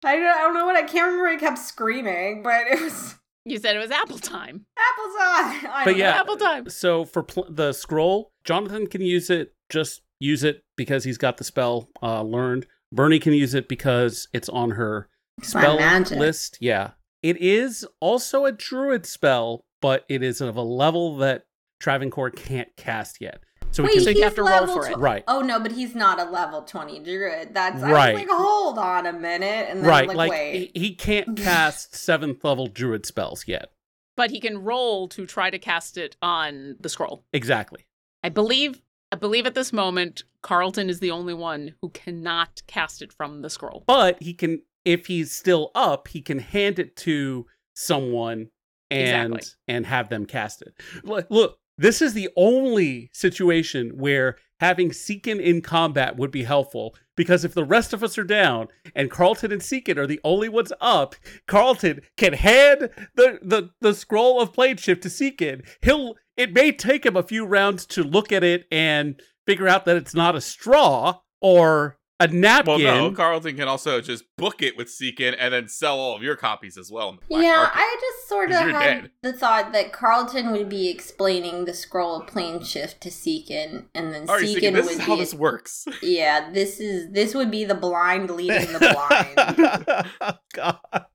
I don't, I don't know what I can't remember. It kept screaming, but it was You said it was apple time. apple time. I But yeah. know. Apple time. So for pl- the scroll, Jonathan can use it. Just use it because he's got the spell uh, learned. Bernie can use it because it's on her It's spell list. Yeah. It is also a druid spell, but it is of a level that Travancore can't cast yet. So we Wait, can So you he's have to roll level for it. tw- Right. Oh no, but he's not a level twenty druid. That's I Right. was like, hold on a minute, and then right, like, like wait. he, he can't cast seventh level druid spells yet. But he can roll to try to cast it on the scroll. Exactly. I believe I believe at this moment Carlton is the only one who cannot cast it from the scroll. But he can, if he's still up, he can hand it to someone and Exactly. and have them cast it. Look, look, this is the only situation where having Seekin in combat would be helpful because if the rest of us are down and Carlton and Seekin are the only ones up, Carlton can hand the the, the scroll of plane shift to Seekin. He'll it may take him a few rounds to look at it and figure out that it's not a straw or a napkin. Well, napkin. no, Carlton can also just book it with Seekin and then sell all of your copies as well. In the black yeah, market. I just sort of had dead. the thought that Carlton would be explaining the scroll of plane shift to Seekin, and then Are you Seekin thinking this would is be how this works? yeah, this is this would be the blind leading the blind. God.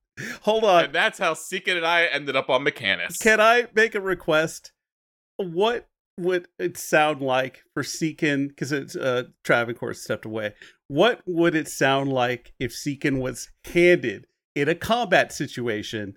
Hold on. and that's how Seekin and I ended up on Mechanus. Can I make a request? What would it sound like for Seekin? Because it's uh, Travancore stepped away. What would it sound like if Seekin was handed in a combat situation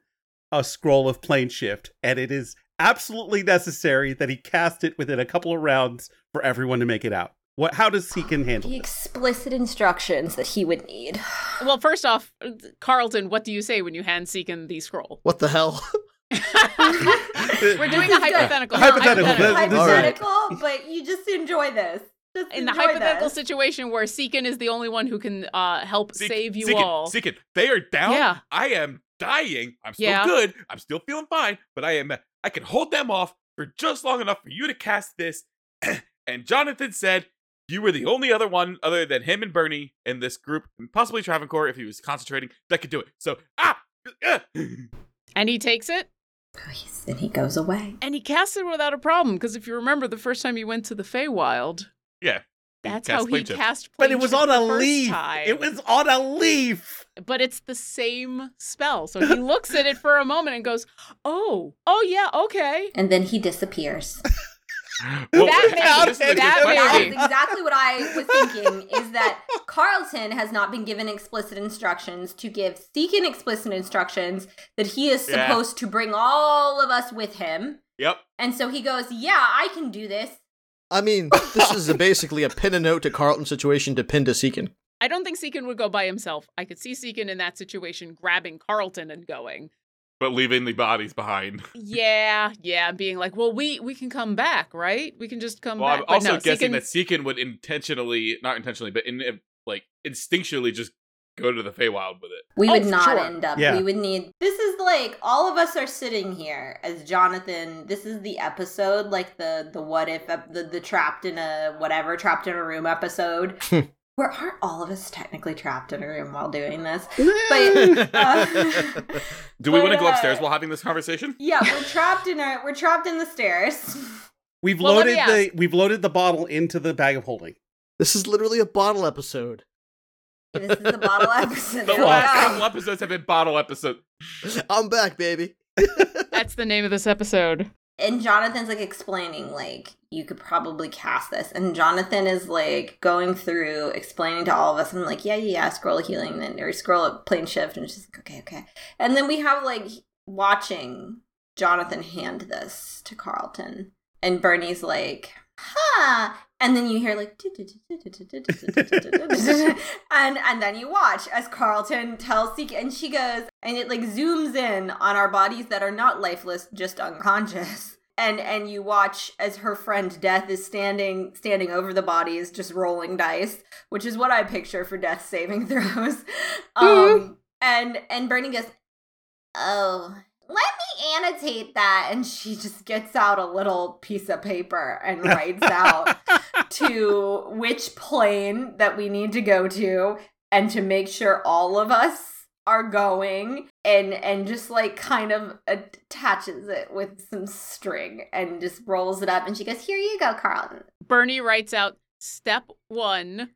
a scroll of plane shift, and it is absolutely necessary that he cast it within a couple of rounds for everyone to make it out? What? How does Seekin handle the this? explicit instructions that he would need. Well, first off, Carlton, what do you say when you hand Seekin the scroll? What the hell? We're doing a hypothetical. Hypothetical. It's This- this is- hypothetical, but you just enjoy this. Just In the hypothetical this. situation where Seekin is the only one who can uh, help Seek- save you Seekin, all. Seekin, they are down. Yeah. I am dying. I'm still Yeah. good. I'm still feeling fine, but I am. I can hold them off for just long enough for you to cast this. and Jonathan said you were the only other one, other than him and Bernie, in this group, and possibly Travancore if he was concentrating, that could do it. So ah, ah. And he takes it Please, and he goes away. and he casts it without a problem. Because if you remember the first time he went to the Feywild, yeah. that's how he plane shift. cast But it was on a leaf. time. It was on a leaf. but it's the same spell. So he looks at it for a moment and goes, "Oh, oh yeah, okay." And then he disappears. Well, That this maybe, that question. Maybe. is exactly what I was thinking. Is that Carlton has not been given explicit instructions to give Seekin explicit instructions that he is Yeah. supposed to bring all of us with him. Yep. And so he goes, "Yeah, I can do this." I mean, this is a, basically a pin a note to Carlton situation to pin to Seekin. I don't think Seekin would go by himself. I could see Seekin in that situation grabbing Carlton and going, But leaving the bodies behind. "Yeah, yeah," and being like, "Well, we we can come back, right? We can just come Well, I'm. But also no, guessing Seekin- that Seekin would intentionally, not intentionally, but in like instinctually just go to the Feywild with it. We Oh, would for not sure. end up. Yeah. We would need. This is like all of us are sitting here as Jonathan. This is the episode, like the the what if the the trapped in a whatever trapped in a room episode. Where aren't all of us technically trapped in a room while doing this? But uh, Do we want to go upstairs uh, while having this conversation? yeah, we're trapped in a we're trapped in the stairs. We've Well, loaded the we've loaded the bottle into the bag of holding. This is literally a bottle episode. this is the bottle episode. The last go. couple episodes have been bottle episodes. I'm back, baby. That's the name of this episode. And Jonathan's like explaining like you could probably cast this. And Jonathan is like going through explaining to all of us. And like yeah yeah yeah scroll healing then or scroll of plane shift. And she's like okay okay. And then we have like watching Jonathan hand this to Carlton. And Bernie's like huh and then you hear like and and then you watch as Carlton tells Seek and she goes and it like zooms in on our bodies that are not lifeless just unconscious and and you watch as her friend Death is standing standing over the bodies just rolling dice which is what I picture for death saving throws um and and Bernie goes oh let me annotate that and she just gets out a little piece of paper and writes out to which plane that we need to go to and to make sure all of us are going and and just like kind of attaches it with some string and just rolls it up and she goes here you go carlton Bernie writes out step one,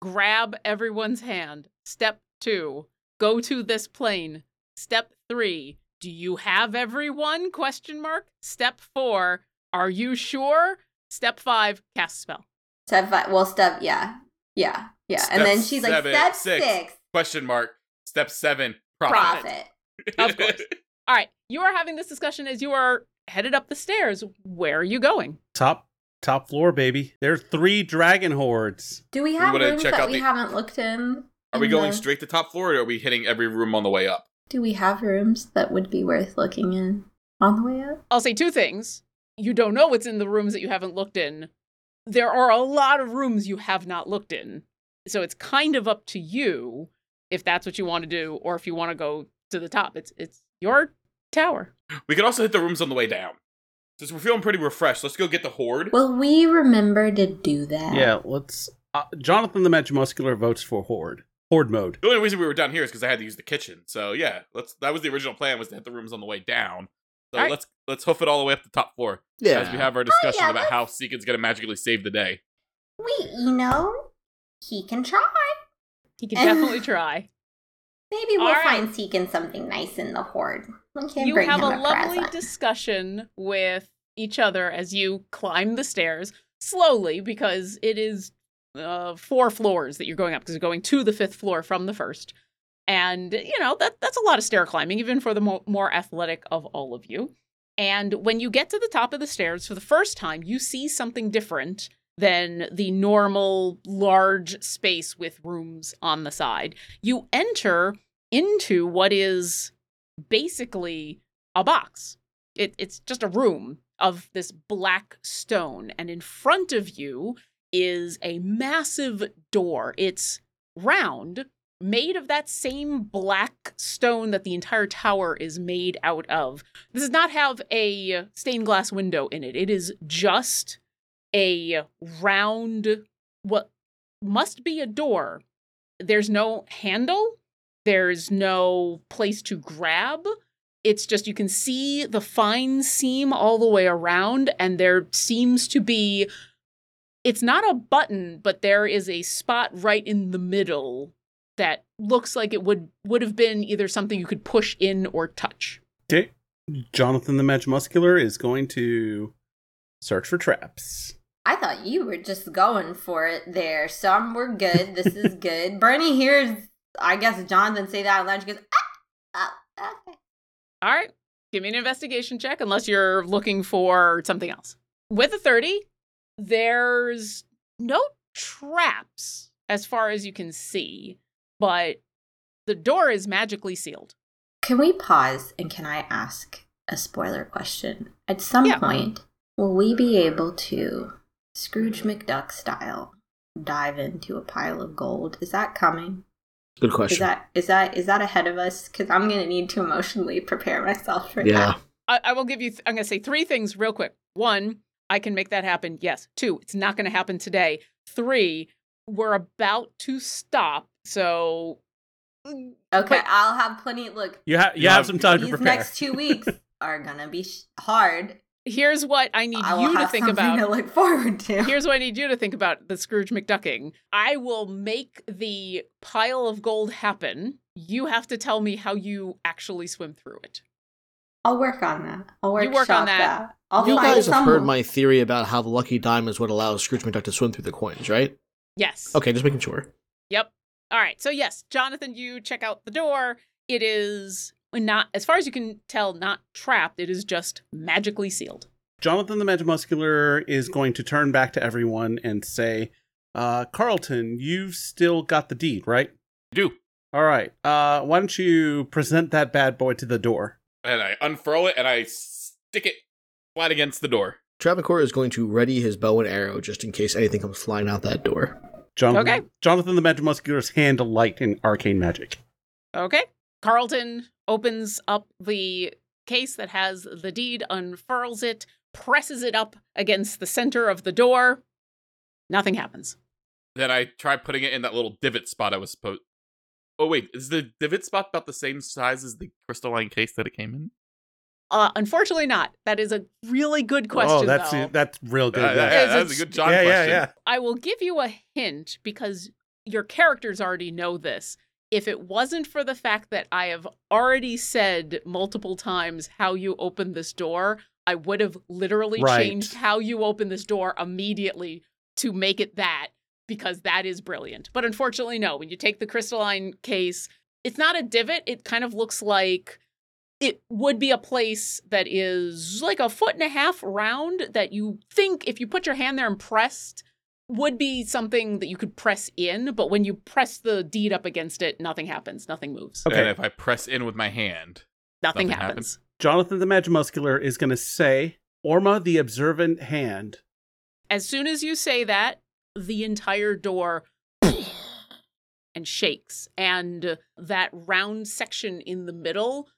grab everyone's hand. Step two, go to this plane. Step three, do you have everyone? Question mark. Step four, are you sure? Step five, cast spell. step five well step yeah yeah yeah Step and then she's like seven, step six. six, Question mark. Step seven. Profit. profit Of course. All right, you are having this discussion as you are headed up the stairs. Where are you going? Top top floor, baby. There are three dragon hoards. do we have wanna rooms check that out we the- haven't looked in Are we going the- straight to top floor or are we hitting every room on the way up? Do we have rooms that would be worth looking in on the way up I'll say two things. You don't know what's in the rooms that you haven't looked in. There are a lot of rooms you have not looked in. So it's kind of up to you if that's what you want to do or if you want to go to the top. It's it's your tower. We could also hit the rooms on the way down. Since we're feeling pretty refreshed, let's go get the hoard. will we remember to do that Yeah, let's. Uh, Jonathan the Magimuscular votes for hoard. Horde mode. The only reason we were down here is because I had to use the kitchen. So yeah, let's. That was the original plan was to hit the rooms on the way down. So Alright. let's let's hoof it all the way up to top floor Yeah. as we have our discussion oh, yeah, about how Seekin's gonna magically save the day. we you know he can try He can definitely try. Maybe we'll All right. find Seekin something nice in the hoard. We You have a a, lovely present. discussion with each other as you climb the stairs slowly because it is uh, four floors that you're going up because you're going to the fifth floor from the first. And, you know, that that's a lot of stair climbing, even for the mo- more athletic of all of you. And when you get to the top of the stairs for the first time, you see something different than the normal large space with rooms on the side. You enter into what is basically a box. It, it's just a room of this black stone. And in front of you is a massive door. It's round, made of that same black stone that the entire tower is made out of. This does not have a stained glass window in it. It is just a round, what must be a door. There's no handle, there's no place to grab. It's just you can see the fine seam all the way around, and there seems to be. It's not a button, but there is a spot right in the middle that looks like it would would have been either something you could push in or touch. Okay. Jonathan the Magimuscular is going to search for traps. I thought you were just going for it there. Some were good. This is good. Bernie hears, I guess, Jonathan say that out loud. She goes, ah, ah, okay. All right. Give me an investigation check unless you're looking for something else. With a 30, there's no traps as far as you can see, but the door is magically sealed. Can we pause and can I ask a spoiler question? At some Yeah. point, will we be able to, Scrooge McDuck style, dive into a pile of gold? Is that coming? Good question. Is that is that is that ahead of us? Because I'm gonna need to emotionally prepare myself for yeah. that. I, I will give you, th- I'm going to say three things real quick. One, I can make that happen. Yes. Two, it's not going to happen today. Three, we're about to stop. So, mm, Okay, But- I'll have plenty. Look, You, ha- you You have have- some time to prepare. these next two weeks are gonna be sh- hard. here's what I need I you to think about. to look forward to. Here's what I need you to think about the Scrooge McDucking. I will make the pile of gold happen. You have to tell me how you actually swim through it. I'll work on that. I'll work, You work on that. I'll you find guys have some. heard my theory about how the lucky dime is what allows Scrooge McDuck to swim through the coins, right? Yes. Okay, just making sure. Yep. All right. So yes, Jonathan, you check out the door. It is not, as far as you can tell, not trapped. It is just magically sealed. Jonathan the Magimuscular is going to turn back to everyone and say, uh, Carlton, you've still got the deed, right? Do. All right. Uh, why don't you present that bad boy to the door? And I unfurl it and I stick it flat against the door. Travancore is going to ready his bow and arrow just in case anything comes flying out that door. Jonathan, Okay. Jonathan the Magimuscular's hand light in arcane magic. Okay. Carlton opens up the case that has the deed, unfurls it, presses it up against the center of the door. Nothing happens. Then I try putting it in that little divot spot I was supposed. Oh wait, is the divot spot about the same size as the crystalline case that it came in? Uh, unfortunately, not. That is a really good question. oh, that's though. that's real good. Uh, yeah. yeah, Is that was it- a good John yeah, yeah, question. yeah. I will give you a hint because your characters already know this. If it wasn't for the fact that I have already said multiple times how you open this door, I would have literally Right. changed how you open this door immediately to make it that because that is brilliant. But unfortunately, no. When you take the crystalline case, it's not a divot. It kind of looks like it would be a place that is like a foot and a half round that you think if you put your hand there and pressed would be something that you could press in, but when you press the deed up against it, nothing happens. Nothing moves. Okay. And if I press in with my hand, Nothing, Nothing happens. Jonathan the Magimuscular is going to say, Orma the Observant Hand. As soon as you say that, the entire door and shakes, and that round section in the middle,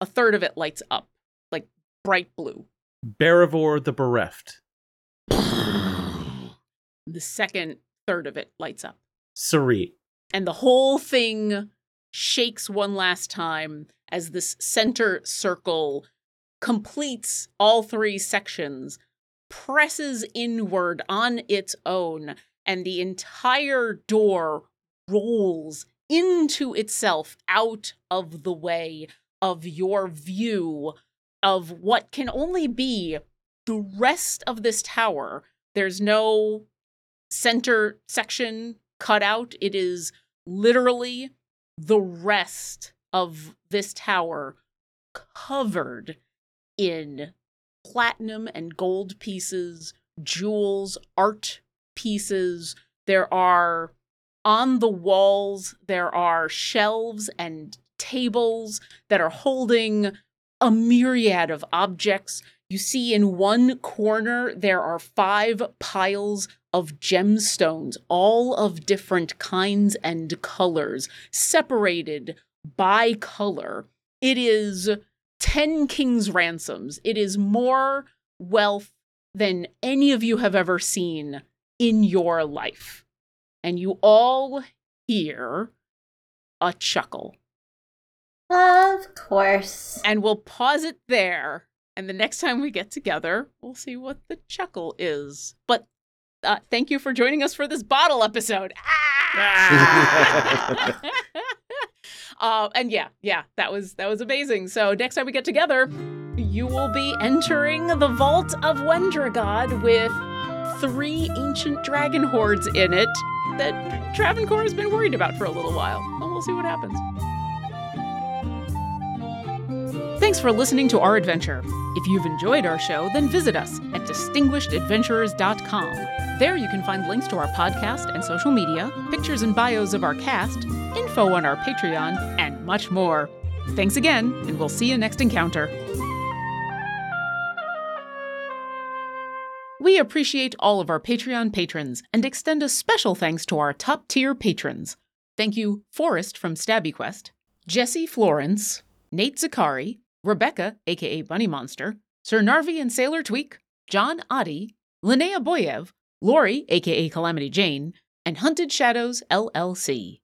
a third of it lights up like bright blue. Barivor the Bereft. The second third of it lights up. Sari. and the whole thing shakes one last time as this center circle completes all three sections, presses inward on its own, and the entire door rolls into itself out of the way of your view of what can only be the rest of this tower. There's no center section cut out. It is literally the rest of this tower covered in platinum and gold pieces, jewels, art pieces. There are on the walls, there are shelves and tables that are holding a myriad of objects. You see in one corner, there are five piles of gemstones, all of different kinds and colors, separated by color. It is 10 king's ransoms. It is more wealth than any of you have ever seen in your life. And you all hear a chuckle. Of course. And we'll pause it there. And the next time we get together, we'll see what the chuckle is. But uh, thank you for joining us for this bottle episode. Ah! uh, and yeah, yeah, that was that was amazing. So next time we get together, you will be entering the vault of Wendragod with three ancient dragon hoards in it that Travancore has been worried about for a little while. And we'll see what happens. Thanks for listening to our adventure. If you've enjoyed our show, then visit us at distinguishedadventurers.com. There you can find links to our podcast and social media, pictures and bios of our cast, info on our Patreon, and much more. Thanks again, and we'll see you next encounter. We appreciate all of our Patreon patrons and extend a special thanks to our top tier patrons. Thank you, Forrest from Stabby Quest, Jesse Florence, Nate Zakari, Rebecca, aka Bunny Monster, Sir Narvi and Sailor Tweak, John Adi, Linnea Boyev, Lori, aka Calamity Jane, and Hunted Shadows LLC.